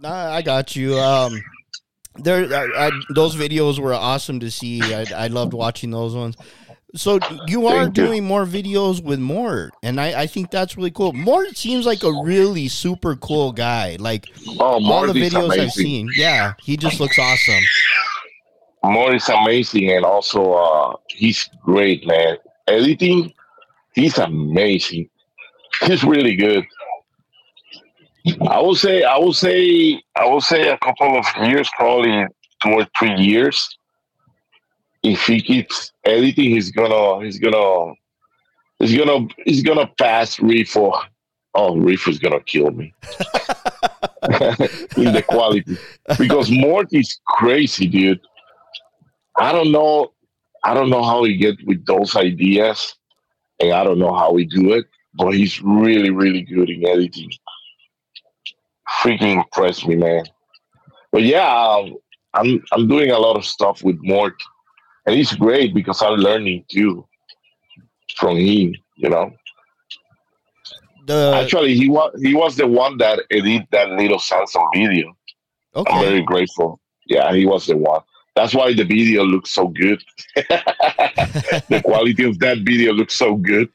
Nah, I got you. Um, there, I, I, those videos were awesome to see. I, I loved watching those ones. So you are Thank you. doing more videos with Mort, and I, I think that's really cool. Mort seems like a really super cool guy. Like oh, all the videos I've amazing. seen, yeah, he just looks awesome. Mort is amazing, and also uh, he's great, man. Editing, he's amazing. He's really good. I will say, I will say, I will say a couple of years, probably two or three years. If he keeps editing, he's gonna, he's gonna, he's gonna, he's gonna pass Reefo. Oh, Reef is gonna kill me in the quality because Mort is crazy, dude. I don't know. I don't know how he get with those ideas, and I don't know how he do it. But he's really, really good in editing. Freaking impressed me, man. But yeah, um, I'm I'm doing a lot of stuff with Mort, and it's great because I'm learning too from him. You know, The actually, he was he was the one that edit that little Samsung video. Okay. I'm very grateful. Yeah, he was the one. That's why the video looks so good. the quality of that video looks so good.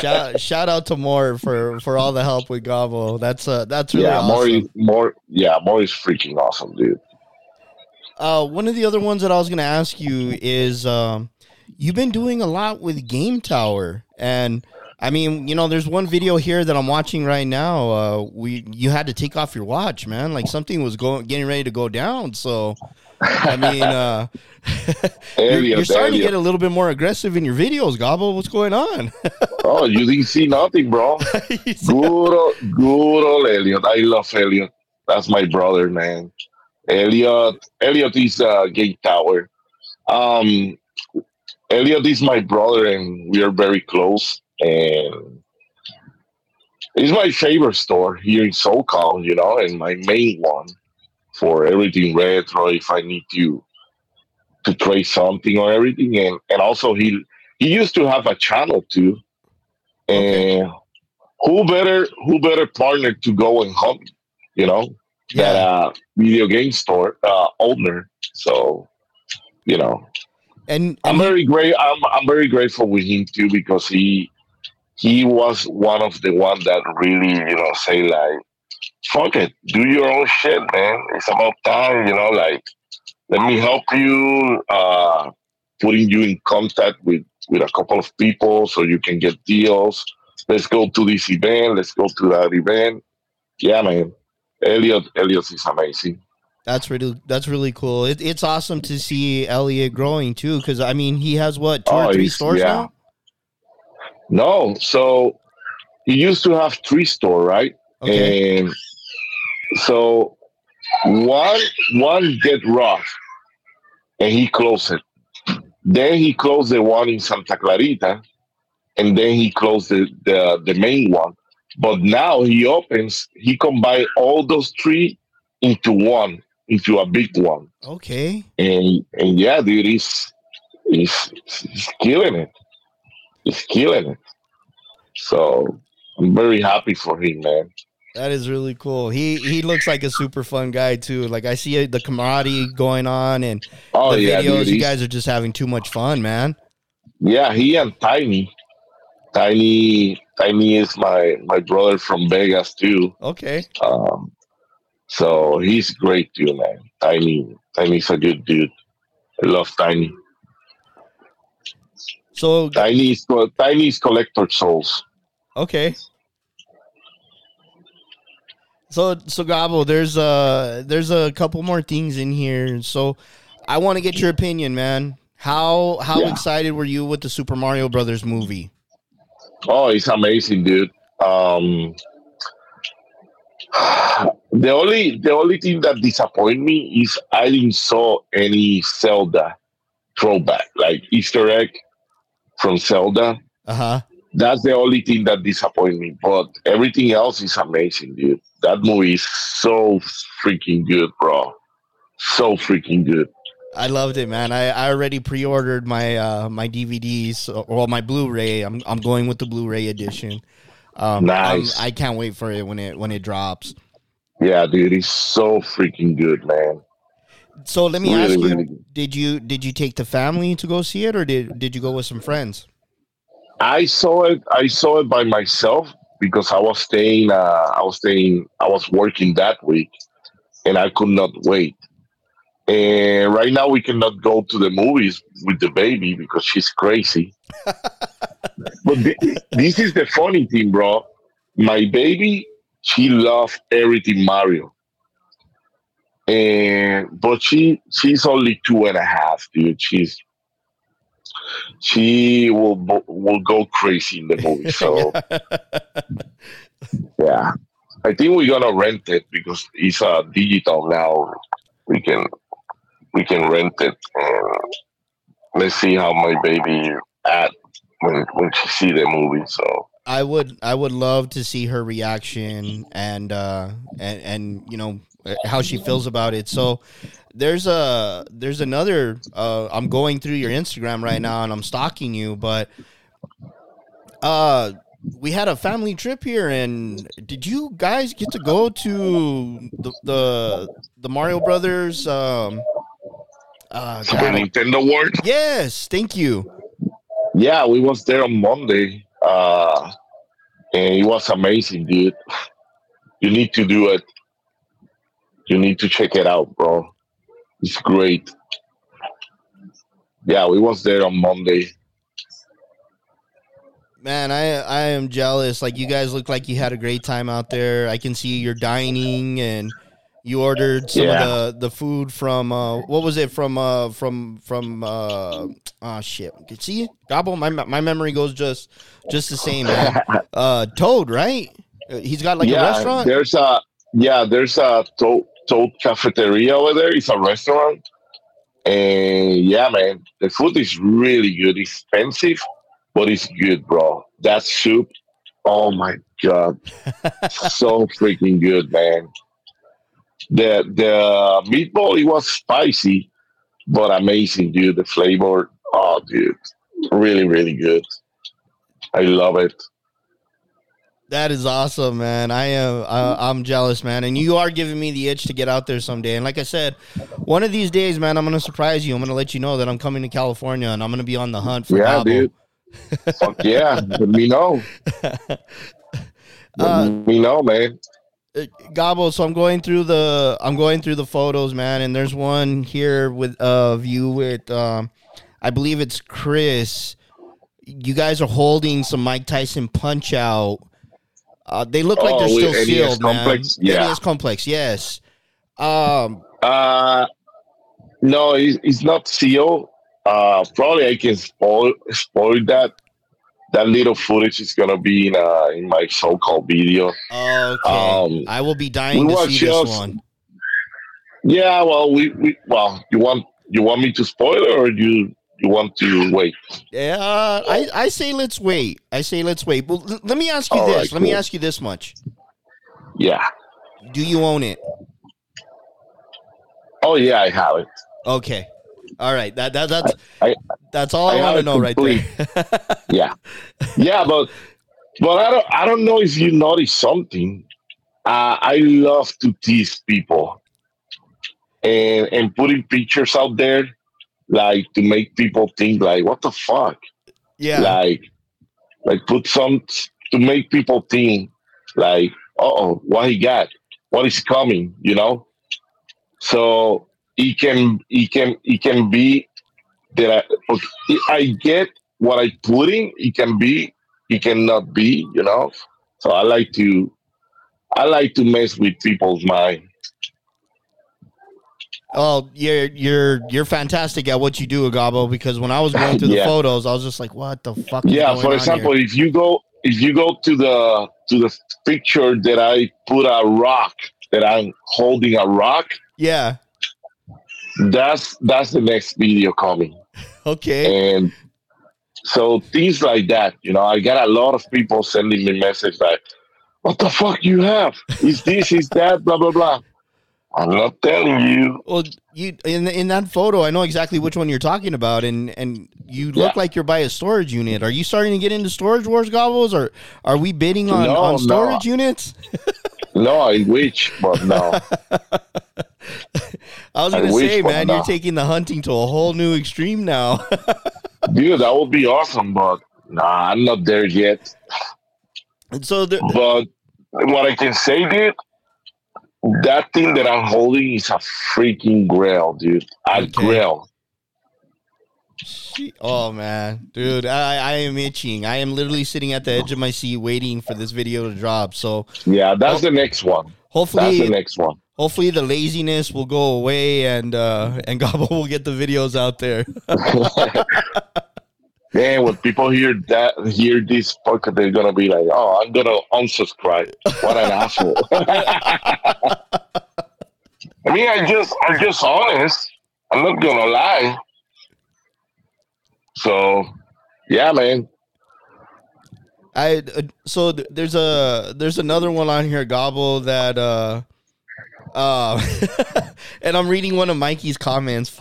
shout shout out to Mort for for all the help with Gabbo. That's uh that's really yeah, awesome. Mort. Yeah, Mort is freaking awesome, dude. Uh, one of the other ones that I was going to ask you is um, you've been doing a lot with Game Tower, and I mean, you know, there's one video here that I'm watching right now. Uh, we you had to take off your watch, man. Like something was going getting ready to go down. So, I mean, uh, you're, you're starting to get a little bit more aggressive in your videos, Gabbo. What's going on? Oh, you didn't see nothing, bro. good, old, good old Elliot. I love Elliot. That's my brother, man. Elliot, Elliot is uh, Gate Tower. Um, Elliot is my brother, and we are very close. And it's my favorite store here in SoCal, you know, and my main one for everything retro. If I need to to trade something or everything, and and also he he used to have a channel too. And who better who better partner to go and hunt, you know, that uh video game store uh owner. So, you know, and, I'm very great I'm I'm very grateful with him too because he he was one of the one that really, you know, say like, fuck it, do your own shit, man. It's about time, you know, like let me help you, uh putting you in contact with with a couple of people so you can get deals. Let's go to this event, let's go to that event. Yeah, man. Elliot Elliot is amazing. that's really that's really cool. It, it's awesome to see Elliot growing too, because I mean, he has what two Oh, or three stores yeah. now. No, so he used to have three store, right? Okay. And so one one get rough and he closed it. Then he closed the one in Santa Clarita and then he closed the, the, the main one. But now he opens, he combined all those three into one, into a big one. Okay. And and yeah, dude, he's he's, he's killing it. He's killing it. So I'm very happy for him, man. That is really cool. He he looks like a super fun guy too. Like I see the camaraderie going on and Oh the yeah, videos. dude. you guys are just having too much fun, man. Yeah, he and Tiny. Tiny Tiny is my my brother from Vegas too. Okay. Um, so he's great too, man. Tiny Tiny's a good dude. I love Tiny. So Tiny's Tiny's collector souls. okay. So so Gabbo, there's uh there's a couple more things in here. So I want to get your opinion, man. How how Yeah. excited were you with the Super Mario Brothers movie? Oh, it's amazing, dude. Um, the only the only thing that disappointed me is I didn't saw any Zelda throwback, like Easter egg from Zelda. Uh huh. That's the only thing that disappointed me. But everything else is amazing, dude. That movie is so freaking good, bro. So freaking good. I loved it, man. I, I already pre-ordered my uh my DVDs or my Blu-ray. I'm I'm going with the Blu-ray edition. Um, I'm- Nice. I can't wait for it when it when it drops. Yeah, dude, it's so freaking good, man. So let me Really, ask you: really. Did you did you take the family to go see it, or did did you go with some friends? I saw it. I saw it by myself because I was staying. Uh, I was staying. I was working that week, and I could not wait. And right now, we cannot go to the movies with the baby because she's crazy. but thi- this is the funny thing, bro. My baby, she loves everything Mario. And but she she's only two and a half, dude. She's she will will go crazy in the movie. So yeah, I think we're gonna rent it because it's uh, digital now. We can we can rent it and let's see how my baby at when when she see the movie. So I would I would love to see her reaction and uh and and you know how she feels about it. So there's a there's another uh I'm going through your Instagram right now and I'm stalking you, but uh we had a family trip here and did you guys get to go to the the, the Mario Brothers um uh Super Nintendo World. Yes, thank you. Yeah, we was there on Monday, uh, and it was amazing, dude. You need to do it. You need to check it out, bro. It's great. Yeah, we was there on Monday. Man, I I am jealous. Like you guys look like you had a great time out there. I can see you're dining and you ordered some Yeah. of the, the food from uh what was it from uh from from uh oh shit. See? Gabbo, my my memory goes just just the same, man. Uh Toad, right? He's got like yeah, a restaurant? there's a yeah, there's a Toad, Toad Cafeteria over there. It's a restaurant, and yeah, man, the food is really good. It's expensive, but it's good, bro. That soup, oh my god, so freaking good, man. The the meatball it was spicy, but amazing, dude. The flavor, oh, dude, really, really good. I love it. That is awesome, man. I am uh, I'm jealous, man. And you are giving me the itch to get out there someday. And like I said, one of these days, man, I'm gonna surprise you. I'm gonna let you know that I'm coming to California and I'm gonna be on the hunt for Yeah, dude. Fuck yeah, let me know. Let Uh, me know, man. Uh, Gabbo, so I'm going through the I'm going through the photos, man, and there's one here with of you with um I believe it's Chris. You guys are holding some Mike Tyson punch out. Uh, they look like Oh, they're still sealed, Complex? man. Yeah. NES complex, yes. Um, Uh, no, it's, it's not sealed. Uh, probably I can spoil spoil that. That little footage is gonna be in uh in my so-called video. okay. Um, I will be dying we to see this one. Yeah, well, we, we well, you want you want me to spoil it or you you want to wait? Yeah, I, I say let's wait. I say let's wait. Well, l- let me ask you All this. right, Let me ask you this much. Yeah. Do you own it? Oh yeah, I have it. Okay. All right. That that that's I- that's all I, I want to know right there. Yeah, yeah, but but I don't I don't know if you notice something. Uh, I love to tease people and and putting pictures out there, like to make people think like, what the fuck, yeah. like like put some to make people think like, oh, what he got, what is coming, you know. So it can it can it can be that I, I get what I put in. It can be, it cannot be, you know. So I like to I like to mess with people's mind. Oh, you're you're you're fantastic at what you do, Agabo. Because when I was going through the photos, I was just like, "What the fuck?" is Yeah, for example, if you go if you go to the to the picture that I put a rock that I'm holding a rock, yeah, that's that's the next video coming. okay, And so things like that, you know, I got a lot of people sending me messages like, "What the fuck you have? Is this? Is that? Blah blah blah." I'm not telling you. well, you in in that photo, I know exactly which one you're talking about, and and you look Yeah. like you're by a storage unit. Are you starting to get into storage wars, Gobbles, or are we bidding on, No, on no. storage units? No, I wish, but no. I was gonna say, man, no. you're taking the hunting to a whole new extreme now. Dude, that would be awesome, but nah, I'm not there yet. and so the, But what I can say, dude, that thing that I'm holding is a freaking grail, dude. A Okay. grail. Oh man, dude, I, I am itching. I am literally sitting at the edge of my seat waiting for this video to drop. So Yeah, that's the next one. Hopefully, That's the next one. hopefully the laziness will go away and uh, and Gabbo will get the videos out there. Man, when people hear that, hear this podcast, they're gonna be like, "Oh, I'm gonna unsubscribe." What an asshole! I mean, I just, I'm just honest. I'm not gonna lie. So, yeah, man. I uh, so th- there's a there's another one on here, Gabbo that uh uh and I'm reading one of Mikey's comments.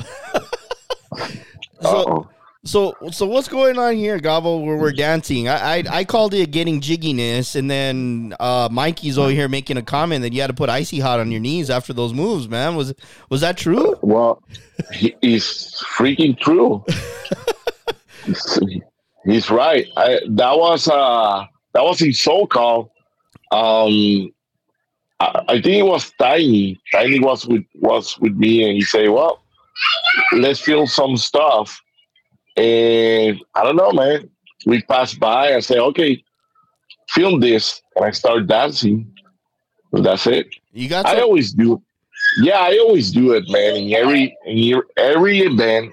so. So so what's going on here, Gabbo? Where we're dancing? I, I I called it getting jigginess, and then uh, Mikey's over here making a comment that you had to put icy hot on your knees after those moves. Man, was was that true? Well, he, he's freaking true. he's, right. I, that was uh that was in SoCal. Um, I, I think it was Tiny. Tiny was with was with me, and he said, "Well, let's film some stuff." And I don't know, man. We passed by. I say, "Okay, film this," and I start dancing. That's it. You got I always do. Yeah, I always do it, man. In every in your, every event,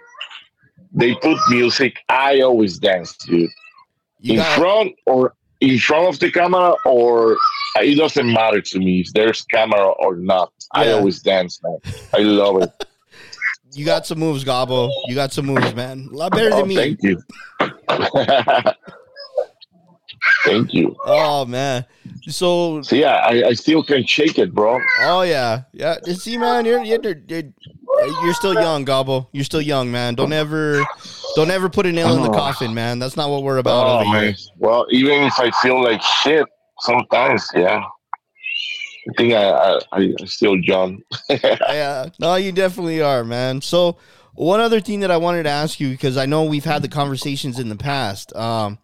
they put music. I always dance, dude. you in got front or in front of the camera, or it doesn't matter to me if there's camera or not. I always dance, man. I love it. you got some moves, Gabbo. You got some moves, man. A lot better than oh, me. thank you. thank you. Oh man. So So yeah, I, I still can shake it, bro. oh yeah yeah. See, man, you're you're you're, you're still young, Gabbo. You're still young, man. Don't ever don't ever put a nail in the Oh. coffin, man. That's not what we're about Oh man. Well, even if I feel like shit, sometimes, yeah. I think I I, I still young. yeah, no, you definitely are, man. So, one other thing that I wanted to ask you because I know we've had the conversations in the past. Um,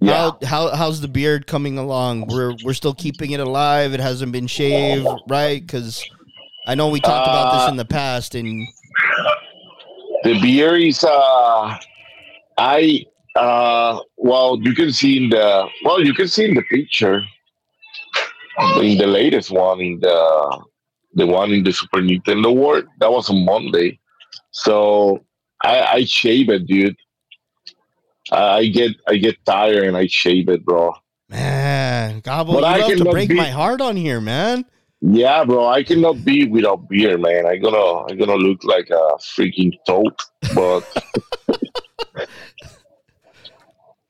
Yeah. how, how how's the beard coming along? We're we're still keeping it alive. It hasn't been shaved, right? Because I know we talked about this Uh, in the past, and The beer is uh I uh well you can see in the well you can see in the picture in the latest one in the the one in the Super Nintendo World that was on Monday. So I I shave it, dude. I get I get tired and I shave it, bro. man, Gabbo, But you I love to break be- my heart on here, man. Yeah, bro, I cannot be without beer, man. I gonna I gonna look like a freaking toad, but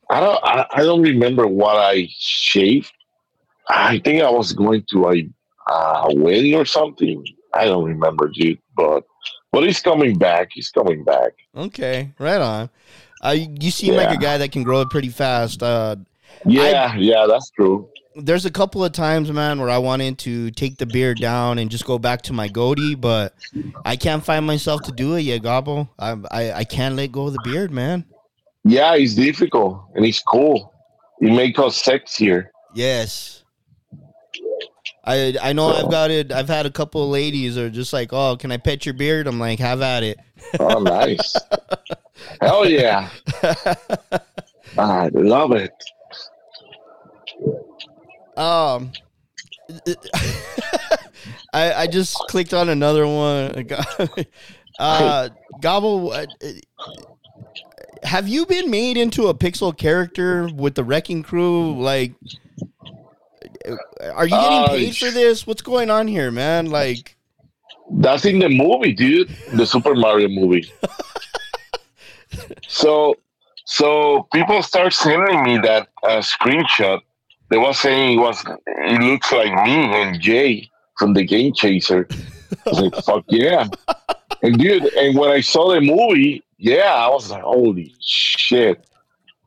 I don't I, I don't remember what I shaved. I think I was going to a uh, wedding or something. I don't remember, dude. But but he's coming back. He's coming back. Okay, right on. Uh, you seem like a guy that can grow it pretty fast. Uh, Yeah, yeah, that's true. there's a couple of times, man, where I wanted to take the beard down and just go back to my goatee, but I can't find myself to do it yet, Gabbo. I, I I can't let go of the beard, man. Yeah, it's difficult and it's cool. It makes us sexier. Yes. I I know I've got it. I've had a couple of ladies are just like, "Oh, can I pet your beard?" I'm like, "Have at it." Oh, nice. Hell yeah. I love it. Um, I, I just clicked on another one. Uh, Gabbo, uh, have you been made into a pixel character with the Wrecking Crew? Like, are you getting Uh, paid for this? What's going on here, man? Like, That's in the movie, dude. The Super Mario movie. so, so people start sending me that uh, screenshot. They were saying it was it looks like me and Jay from the Game Chaser. I was like, fuck yeah. And dude, and when I saw the movie, yeah, I was like, holy shit,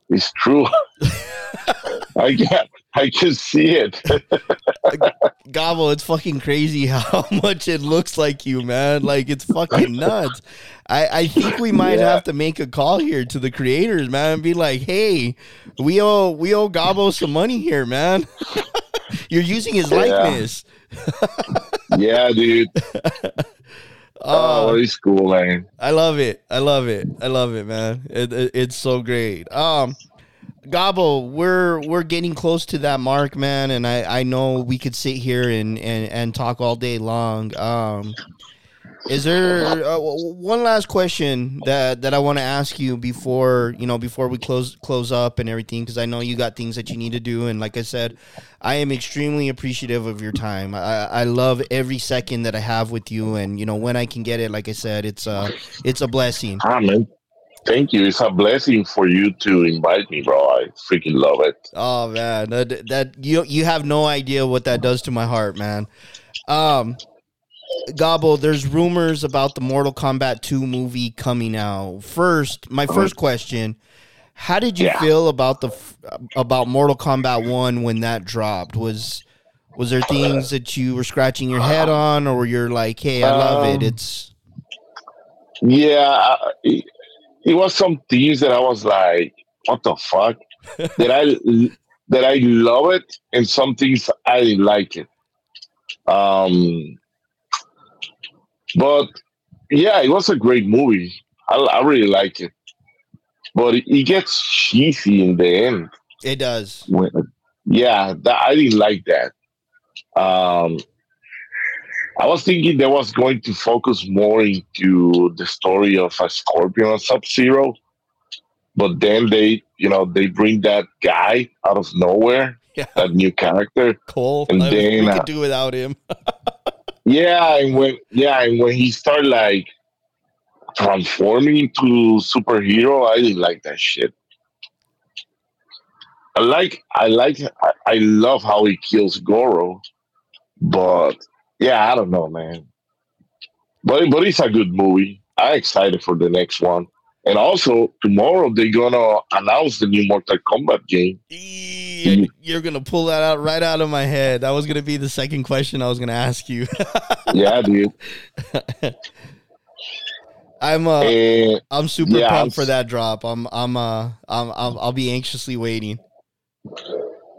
it's true. I can I can see it. Gabbo, it's fucking crazy how much it looks like you, man. Like, it's fucking nuts. I, I think we might Yeah. have to make a call here to the creators, man, and be like, hey, we owe we owe Gabbo some money here, man. You're using his Yeah. likeness. yeah, dude. Oh, Oh, it's cool, man. I love it. I love it. I love it, man. It, it- it's so great. Um, Gabbo, we're we're getting close to that mark, man, and I, I know we could sit here and, and, and talk all day long. Um, is there uh, one last question that, that I want to ask you before you know before we close close up and everything? Because I know you got things that you need to do, and like I said, I am extremely appreciative of your time. I, I love every second that I have with you, and you know when I can get it, like I said, it's a it's a blessing. Ah, man. Thank you. It's a blessing for you to invite me, bro. I freaking love it. Oh man, that that you you have no idea what that does to my heart, man. Um, Gabbo, there's rumors about the Mortal Kombat 2 movie coming out. First, my first question: How did you Yeah. feel about the about Mortal Kombat 1 when that dropped? Was was there things that you were scratching your head on, or you're like, "Hey, I love it. Um, It's Yeah, it, it was some things that I was like, "What the fuck?" that I that I love it, and some things I didn't like it. Um, but yeah, it was a great movie. I, I really like it, but it, it gets cheesy in the end. it does." when, yeah, that, I didn't like that. Um, I was thinking they was going to focus more into the story of a Scorpion and Sub Zero, but then they, you know, they bring that guy out of nowhere, Yeah. that new character. Cole, And I- we uh, could do without him. Yeah, and when yeah, and when he started like transforming into superhero, I didn't like that shit. I like I like I, I love how he kills Goro, but yeah, I don't know, man. But but it's a good movie. I'm excited for the next one. And also tomorrow they're gonna announce the new Mortal Kombat game. Eee, You're gonna pull that out right out of my head. That was gonna be the second question I was gonna ask you. Yeah, dude. I'm uh, And I'm super yeah, pumped I'm- for that drop. I'm I'm uh I'm, I'll, I'll be anxiously waiting.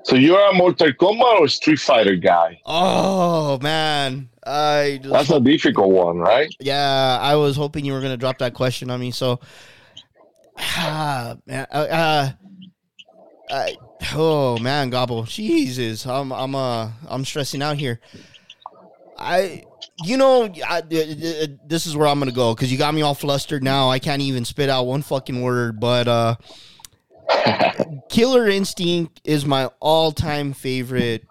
so you're a Mortal Kombat or Street Fighter guy? Oh man, I just That's a difficult one, right? yeah, I was hoping you were gonna drop that question on me. So, ah, man, uh, uh, I, oh man, Gabbo, Jesus, I'm I'm uh I'm stressing out here. I, you know, I, uh, uh, this is where I'm gonna go because you got me all flustered now. I can't even spit out one fucking word. But uh, Killer Instinct is my all-time favorite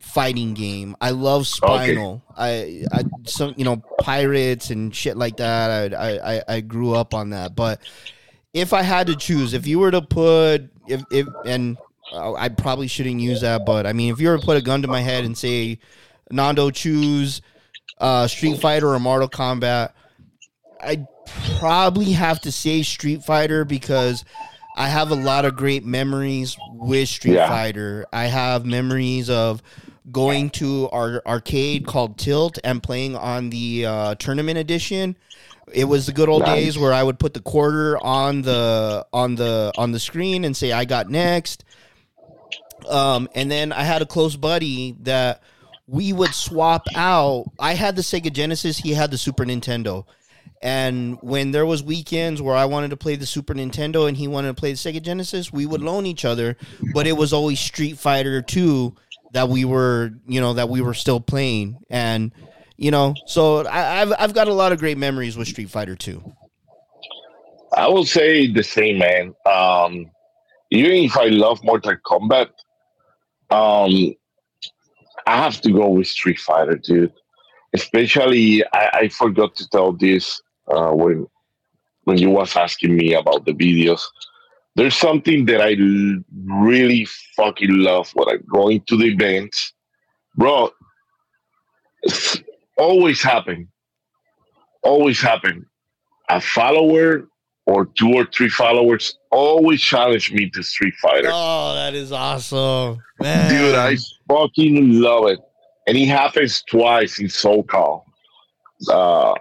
fighting game. I love Spinal. I, I, some you know, pirates and shit like that. I, I- I grew up on that. But if I had to choose, if you were to put, if, if, and uh, I probably shouldn't use that, but I mean, if you were to put a gun to my head and say, Nando, choose uh, Street Fighter or Mortal Kombat, I'd probably have to say Street Fighter because I have a lot of great memories with Street Yeah. Fighter. I have memories of going to our arcade called Tilt and playing on the uh, tournament edition. It was the good old Nice. days where I would put the quarter on the on the on the screen and say I got next. Um, and then I had a close buddy that we would swap out. I had the Sega Genesis, he had the Super Nintendo. And when there was weekends where I wanted to play the Super Nintendo and he wanted to play the Sega Genesis, we would loan each other, but it was always Street Fighter 2 that we were, you know, that we were still playing, and you know, so I, I've I've got a lot of great memories with Street Fighter Two. I will say the same, man. Um, even if I love Mortal Kombat, um, I have to go with Street Fighter, dude. Especially, I, I forgot to tell this uh, when when you was asking me about the videos. There's something that I l- really fucking love when I'm going to the events, bro. It's always happen, always happen. A follower or two or three followers always challenge me to Street Fighter. Oh, that is awesome, man. Dude, I fucking love it. And it happens twice in SoCal. Uh,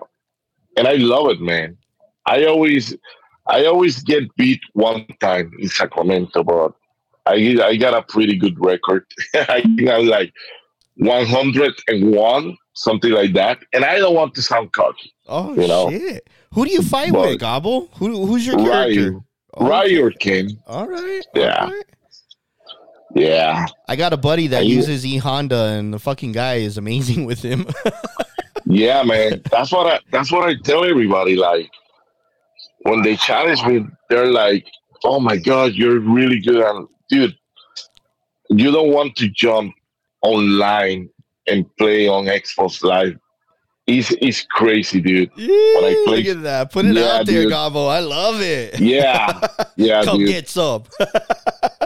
and I love it, man. I always I always get beat one time in Sacramento, but I I got a pretty good record. I think I'm like 101, something like that. And I don't want to sound cocky. oh you know. shit. Who do you fight But- with, Gabbo? Who who's your character? Ryu. Oh, Ryu King. All right. Yeah. all right. Yeah. I got a buddy that uses E Honda, and the fucking guy is amazing with him. Yeah, man. That's what I that's what I tell everybody. Like when they challenge me, they're like, Oh my god, you're really good and dude, you don't want to jump online and play on Xbox Live. It's it's crazy, dude. Yee, play- Look at that. Put it Yeah, out there, dude. Gabbo. I love it. Yeah. Yeah, Come dude. get some.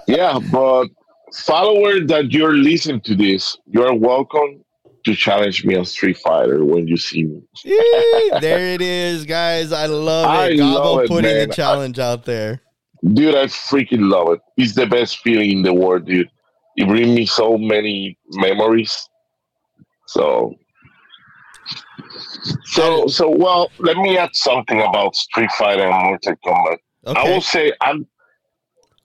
Yeah, but follower that you're listening to this, you're welcome to challenge me on Street Fighter when you see me. There it is, guys. I love I it. Gabbo love it, putting man. the challenge out there. Dude, I freaking love it. It's the best feeling in the world, dude. It brings me so many memories. So, so, so, well, let me add something about Street Fighter and Mortal Kombat. I will say I'm,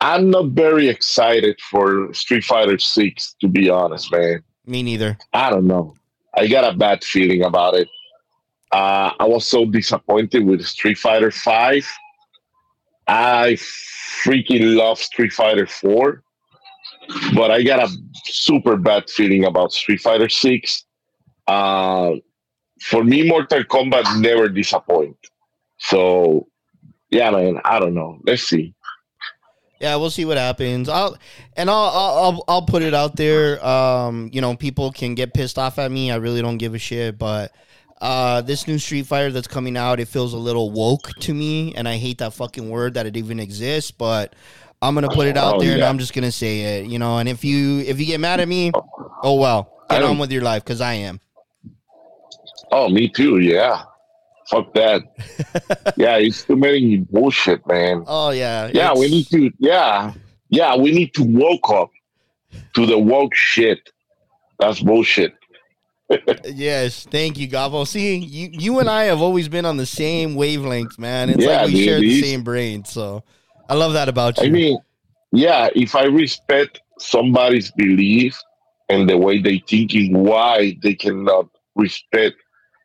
I'm not very excited for Street Fighter Six, to be honest, man. Me neither. I don't know. I got a bad feeling about it. Uh, I was so disappointed with Street Fighter Five. I freaking love Street Fighter Four, but I got a super bad feeling about Street Fighter Six. Uh, for me, Mortal Kombat never disappoint. So, yeah, man, I don't know. Let's see. Yeah, we'll see what happens. I'll and I'll I'll I'll, put it out there. Um, you know, people can get pissed off at me. I really don't give a shit, but uh this new Street Fighter that's coming out, it feels a little woke to me, and I hate that fucking word that it even exists, but I'm gonna put it out Oh, there and. I'm just gonna say it, you know, and if you if you get mad at me, oh well. Get on with your life because I am. Oh, me too. Yeah. Fuck that. yeah, it's too many bullshit, man. Oh yeah. Yeah, we need to. Yeah, yeah, we need to woke up to the woke shit. That's bullshit. Yes, thank you, Gabbo. See, you, you and I have always been on the same wavelength, man. It's Yeah, like we dude, share the same brain. So I love that about you. I mean, yeah, if I respect somebody's belief and the way they thinking, why they cannot respect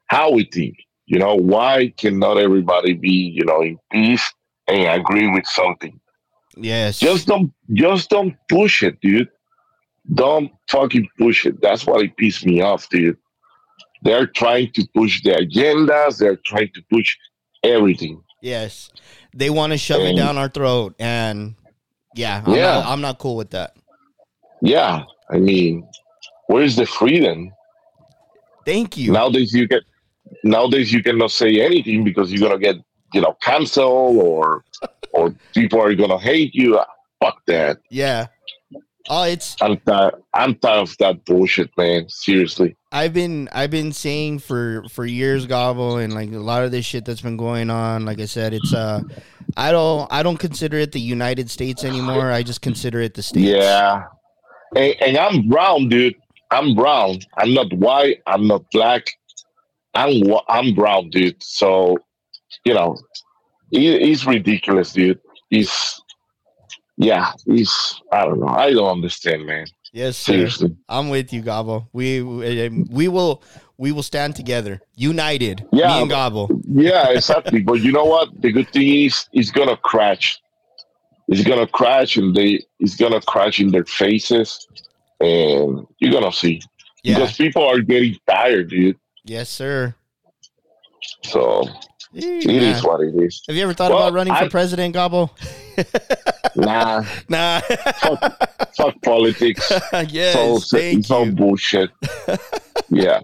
how we think? You know, why cannot everybody be, you know, in peace and agree with something? yes. Just don't, just don't push it, dude. Don't fucking push it. That's what it pissed me off, dude. They're trying to push the agendas. They're trying to push everything. yes. They want to shove it down our throat. And yeah, I'm, Yeah. Not, I'm not cool with that. Yeah, I mean, where's the freedom? Thank you. Nowadays, you get nowadays you cannot say anything because you're gonna get you know canceled or or people are gonna hate you. Fuck that. Yeah. Oh, it's I'm tired. I'm tired of that bullshit, man. Seriously. I've been I've been saying for for years, Gabbo, and like a lot of this shit that's been going on. Like I said, it's uh, I don't I don't consider it the United States anymore. I just consider it the states. Yeah. And, and I'm brown, dude. I'm brown. I'm not white. I'm not black. I'm I'm brown, dude. So, you know, it, it's ridiculous, dude. It's yeah. It's I don't know. I don't understand, man. Yes, sir. Seriously. I'm with you, Gabbo. We we um, we will we will stand together, united. Yeah, Me and Gabbo. Yeah, exactly. but you know what? The good thing is, it's gonna crash. It's gonna crash, and they it's gonna crash in their faces. and you're gonna see Yeah. because people are getting tired, dude. Yes, sir. So it is what it is. Have you ever thought Well, about running for I- president, Gabbo? Nah, nah. fuck politics. yes. so thank it's all you. bullshit. yeah.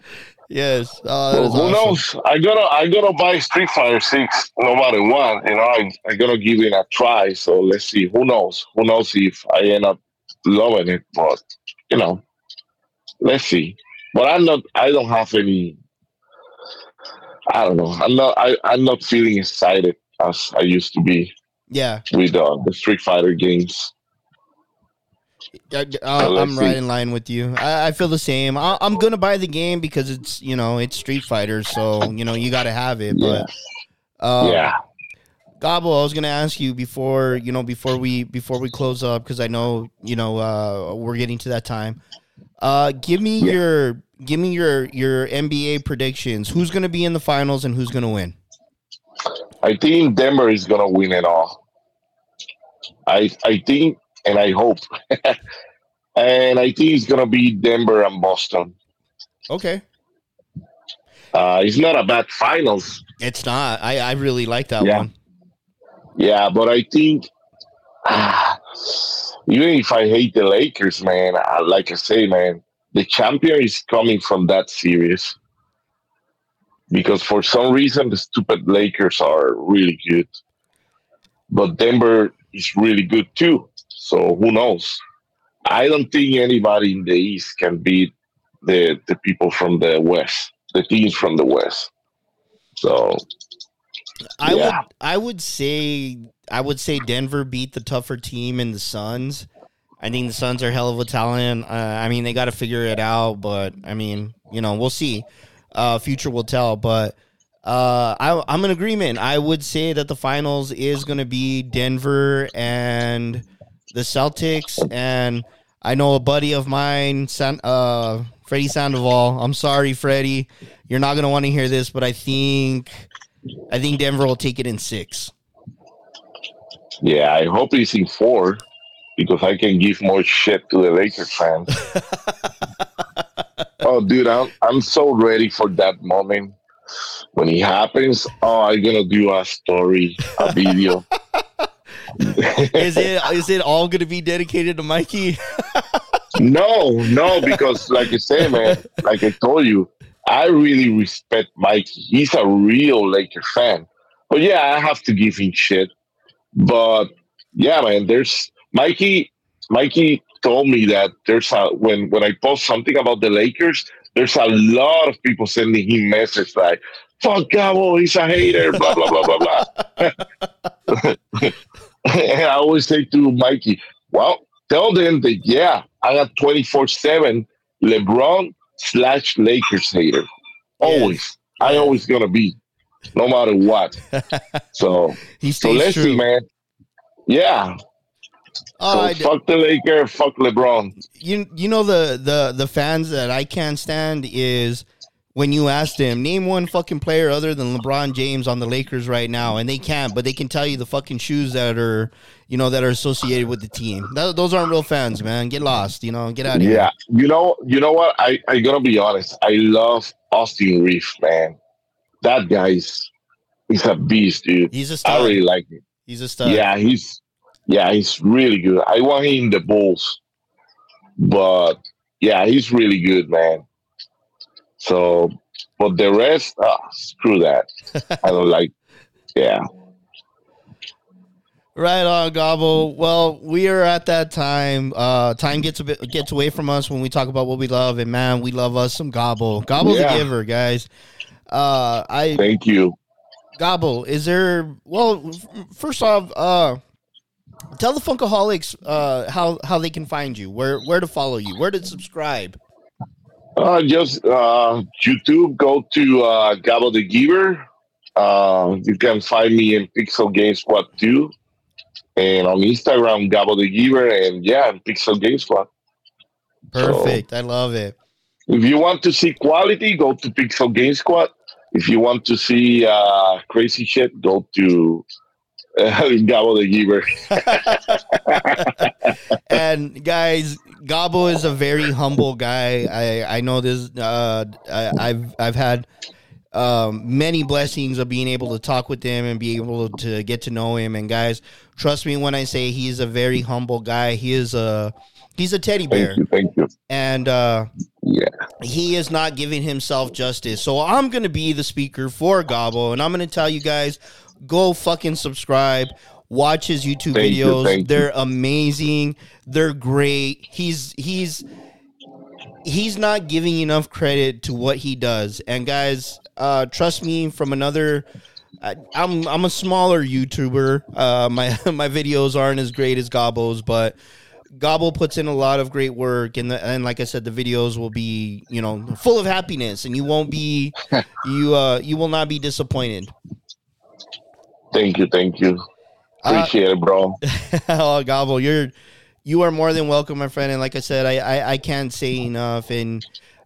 Yes. Oh, Well, who awesome. knows? I gotta I gotta buy Street Fighter Six no matter what. You know, I I gotta give it a try. So let's see. Who knows? Who knows if I end up loving it? But you know, let's see. But I'm not. I don't have any. I don't know. I'm not. I I'm not feeling excited as I used to be Yeah. with uh, the Street Fighter games. I, am right in line with you. I, I feel the same. I, I'm gonna buy the game because it's you know it's Street Fighter, so you know you got to have it. Yeah. But uh, yeah. Gabbo, I was gonna ask you before you know before we before we close up because I know you know uh, we're getting to that time. Uh, give me Yeah. your give me your your NBA predictions. Who's gonna be in the finals and who's gonna win? I think Denver is gonna win it all. I I think and I hope. and I think it's gonna be Denver and Boston. Okay, Uh, it's not a bad finals. it's not. I I really like that Yeah. one. Yeah, but I think ah, even if I hate the Lakers, man, I, like I say, man, the champion is coming from that series. Because for some reason the stupid Lakers are really good. But Denver is really good too. So who knows? I don't think anybody in the East can beat the the people from the West, the teams from the West. So I Yeah. would I would say I would say Denver beat the tougher team in the Suns. I think the Suns are hell of a talent. Uh, I mean, they got to figure it out, but I mean, you know, we'll see. Uh, future will tell. But uh, I, I'm in agreement. I would say that the finals is going to be Denver and the Celtics. And I know a buddy of mine, San, uh, Freddie Sandoval. I'm sorry, Freddie. You're not going to want to hear this, but I think I think Denver will take it in six. Yeah, I hope he's in four because I can give more shit to the Lakers fans. oh, dude, I'm I'm so ready for that moment when it happens. Oh, I'm gonna do a story, a video. Is it is it all going to be dedicated to Mikey? no, no, because like I say, man, like I told you, I really respect Mikey. He's a real Laker fan. But yeah, I have to give him shit. But yeah, man, there's Mikey. Mikey told me that there's a when when I post something about the Lakers, there's a lot of people sending him messages like "fuck Gabbo, he's a hater," blah blah blah blah blah. and I always say to Mikey, "Well, tell them that yeah, I got twenty four seven LeBron slash Lakers hater. Always, I Yeah. always gonna be, no matter what. so He so let's true. see, man. Yeah. Oh, so fuck the Laker, fuck LeBron. you you know the the the fans that I can't stand is when you ask them name one fucking player other than LeBron James on the Lakers right now, and they can't, but they can tell you the fucking shoes that are you know that are associated with the team. Th- those aren't real fans, man. Get lost, you know. Get out of here. Yeah. You know, you know what? I I gotta be honest. I love Austin Reaves, man. That guy's he's a beast, dude. He's a stud. I really like him. He's a stud. Yeah, he's yeah, he's really good. I want him in the Bulls, but yeah, he's really good, man. So, but the rest, ah, screw that. I don't like. Yeah, Right on, Gabbo. Well, we are at that time. Uh, time gets a bit gets away from us when we talk about what we love, and man, we love us some Gabbo. Gabbo's Yeah. a giver, guys. Uh, I thank you. Gabbo. Is there? Well, first off, uh, tell the Funkaholiks uh how how they can find you, where where to follow you, where to subscribe. Uh, just uh, YouTube. Go to uh, Gabbo the Giver. Uh, you can find me in Pixel Game Squad too, And on Instagram, Gabbo the Giver. And yeah, Pixel Game Squad. Perfect. I love it. If you want to see quality, go to Pixel Game Squad. If you want to see uh, crazy shit, go to Gabbo the Giver. and guys, Gabbo is a very humble guy. I I know this. Uh, I, I've I've had um, many blessings of being able to talk with him and be able to get to know him. And guys, trust me when I say he's a very humble guy. He is a he's a teddy bear. Thank you. Thank you. And uh, Yeah. he is not giving himself justice. So I'm going to be the speaker for Gabbo, and I'm going to tell you guys go fucking subscribe. Watch his YouTube Thank videos. you. They're amazing. They're great. He's he's he's not giving enough credit to what he does. And guys, uh, trust me, from another. I, I'm I'm a smaller YouTuber. Uh, my my videos aren't as great as Gabbo's, but Gabbo puts in a lot of great work, and the, and like I said, the videos will be you know full of happiness, and you won't be you uh you will not be disappointed. Thank you. Thank you. Uh, Appreciate it, bro. oh, Gabbo, you're you are more than welcome, my friend. And like I said, I I, I can't say enough, and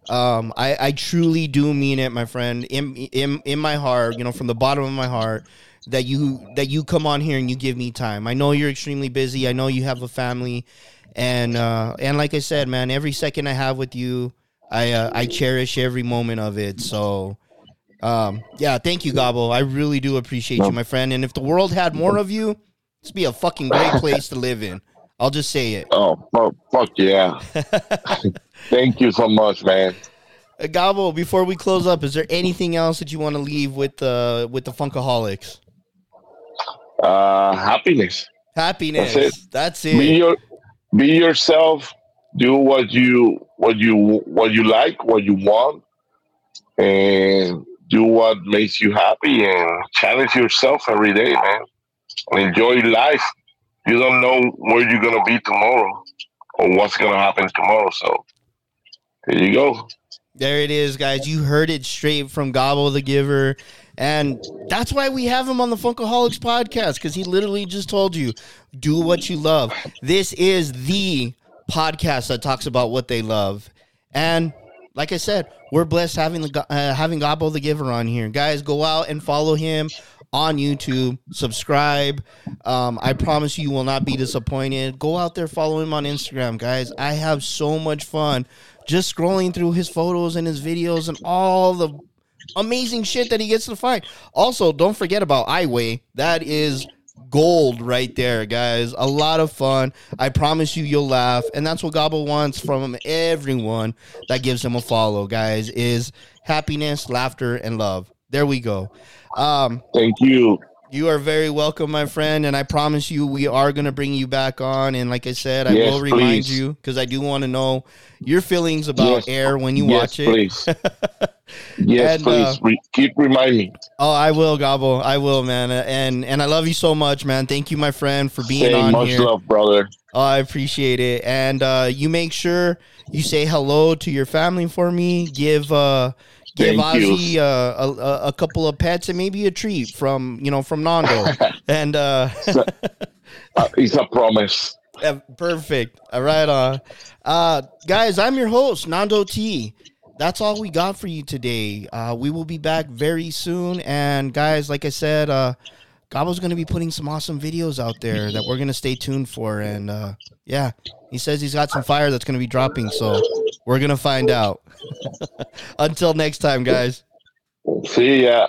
um, I I truly do mean it, my friend. In in in my heart, you know, from the bottom of my heart, that you that you come on here and you give me time. I know you're extremely busy. I know you have a family, and uh, and like I said, man, every second I have with you, I uh, I cherish every moment of it. So. Um, yeah, thank you, Gabbo. I really do appreciate you, my friend. And if the world had more of you, this would be a fucking great place to live in. I'll just say it. Oh, fuck, fuck yeah. Thank you so much, man. Uh, Gabbo, before we close up, is there anything else that you want to leave with uh with the Funkaholiks? Uh, happiness. Happiness. That's That's Be it. your, be yourself. Do what you what you what you like, what you want, and do what makes you happy. And challenge yourself every day, man. Enjoy life. You don't know where you're gonna be tomorrow or what's gonna happen tomorrow. So there you go. There it is, guys. You heard it straight from Gabbo the Giver. And that's why we have him on the Funkaholiks podcast, because he literally just told you, do what you love. This is the podcast that talks about what they love. And like I said, we're blessed having the uh, having Gabbo the Giver on here. Guys, go out and follow him on YouTube. Subscribe. Um, I promise you, you will not be disappointed. Go out there, follow him on Instagram, guys. I have so much fun just scrolling through his photos and his videos and all the amazing shit that he gets to find. Also, don't forget about iWay. That is gold right there, guys. A lot of fun. I promise you, you'll laugh, and that's what Gabbo wants from everyone that gives him a follow, guys. Is happiness, laughter, and love. There we go. Um, Thank you. You are very welcome, my friend, and I promise you we are going to bring you back on. And like I said, I Yes, will remind please. you because I do want to know your feelings about Yes. air when you yes, watch it. please. yes, And, please. uh, Re- keep reminding me. Oh, I will, Gabbo. I will, man. And and I love you so much, man. Thank you, my friend, for being Say on much here. love, brother. Oh, I appreciate it. And uh, you make sure you say hello to your family for me. Give uh, give Thank. Ozzy uh, a, a, couple of pets and maybe a treat from you know from Nando. and uh, Uh, it's a promise. Perfect. All right, uh, uh, guys, I'm your host, Nando T. That's all we got for you today. Uh, we will be back very soon, and guys, like I said, uh, Gabbo's going to be putting some awesome videos out there that we're going to stay tuned for, and uh, yeah, he says he's got some fire that's going to be dropping, so we're going to find out. Until next time, guys. See ya.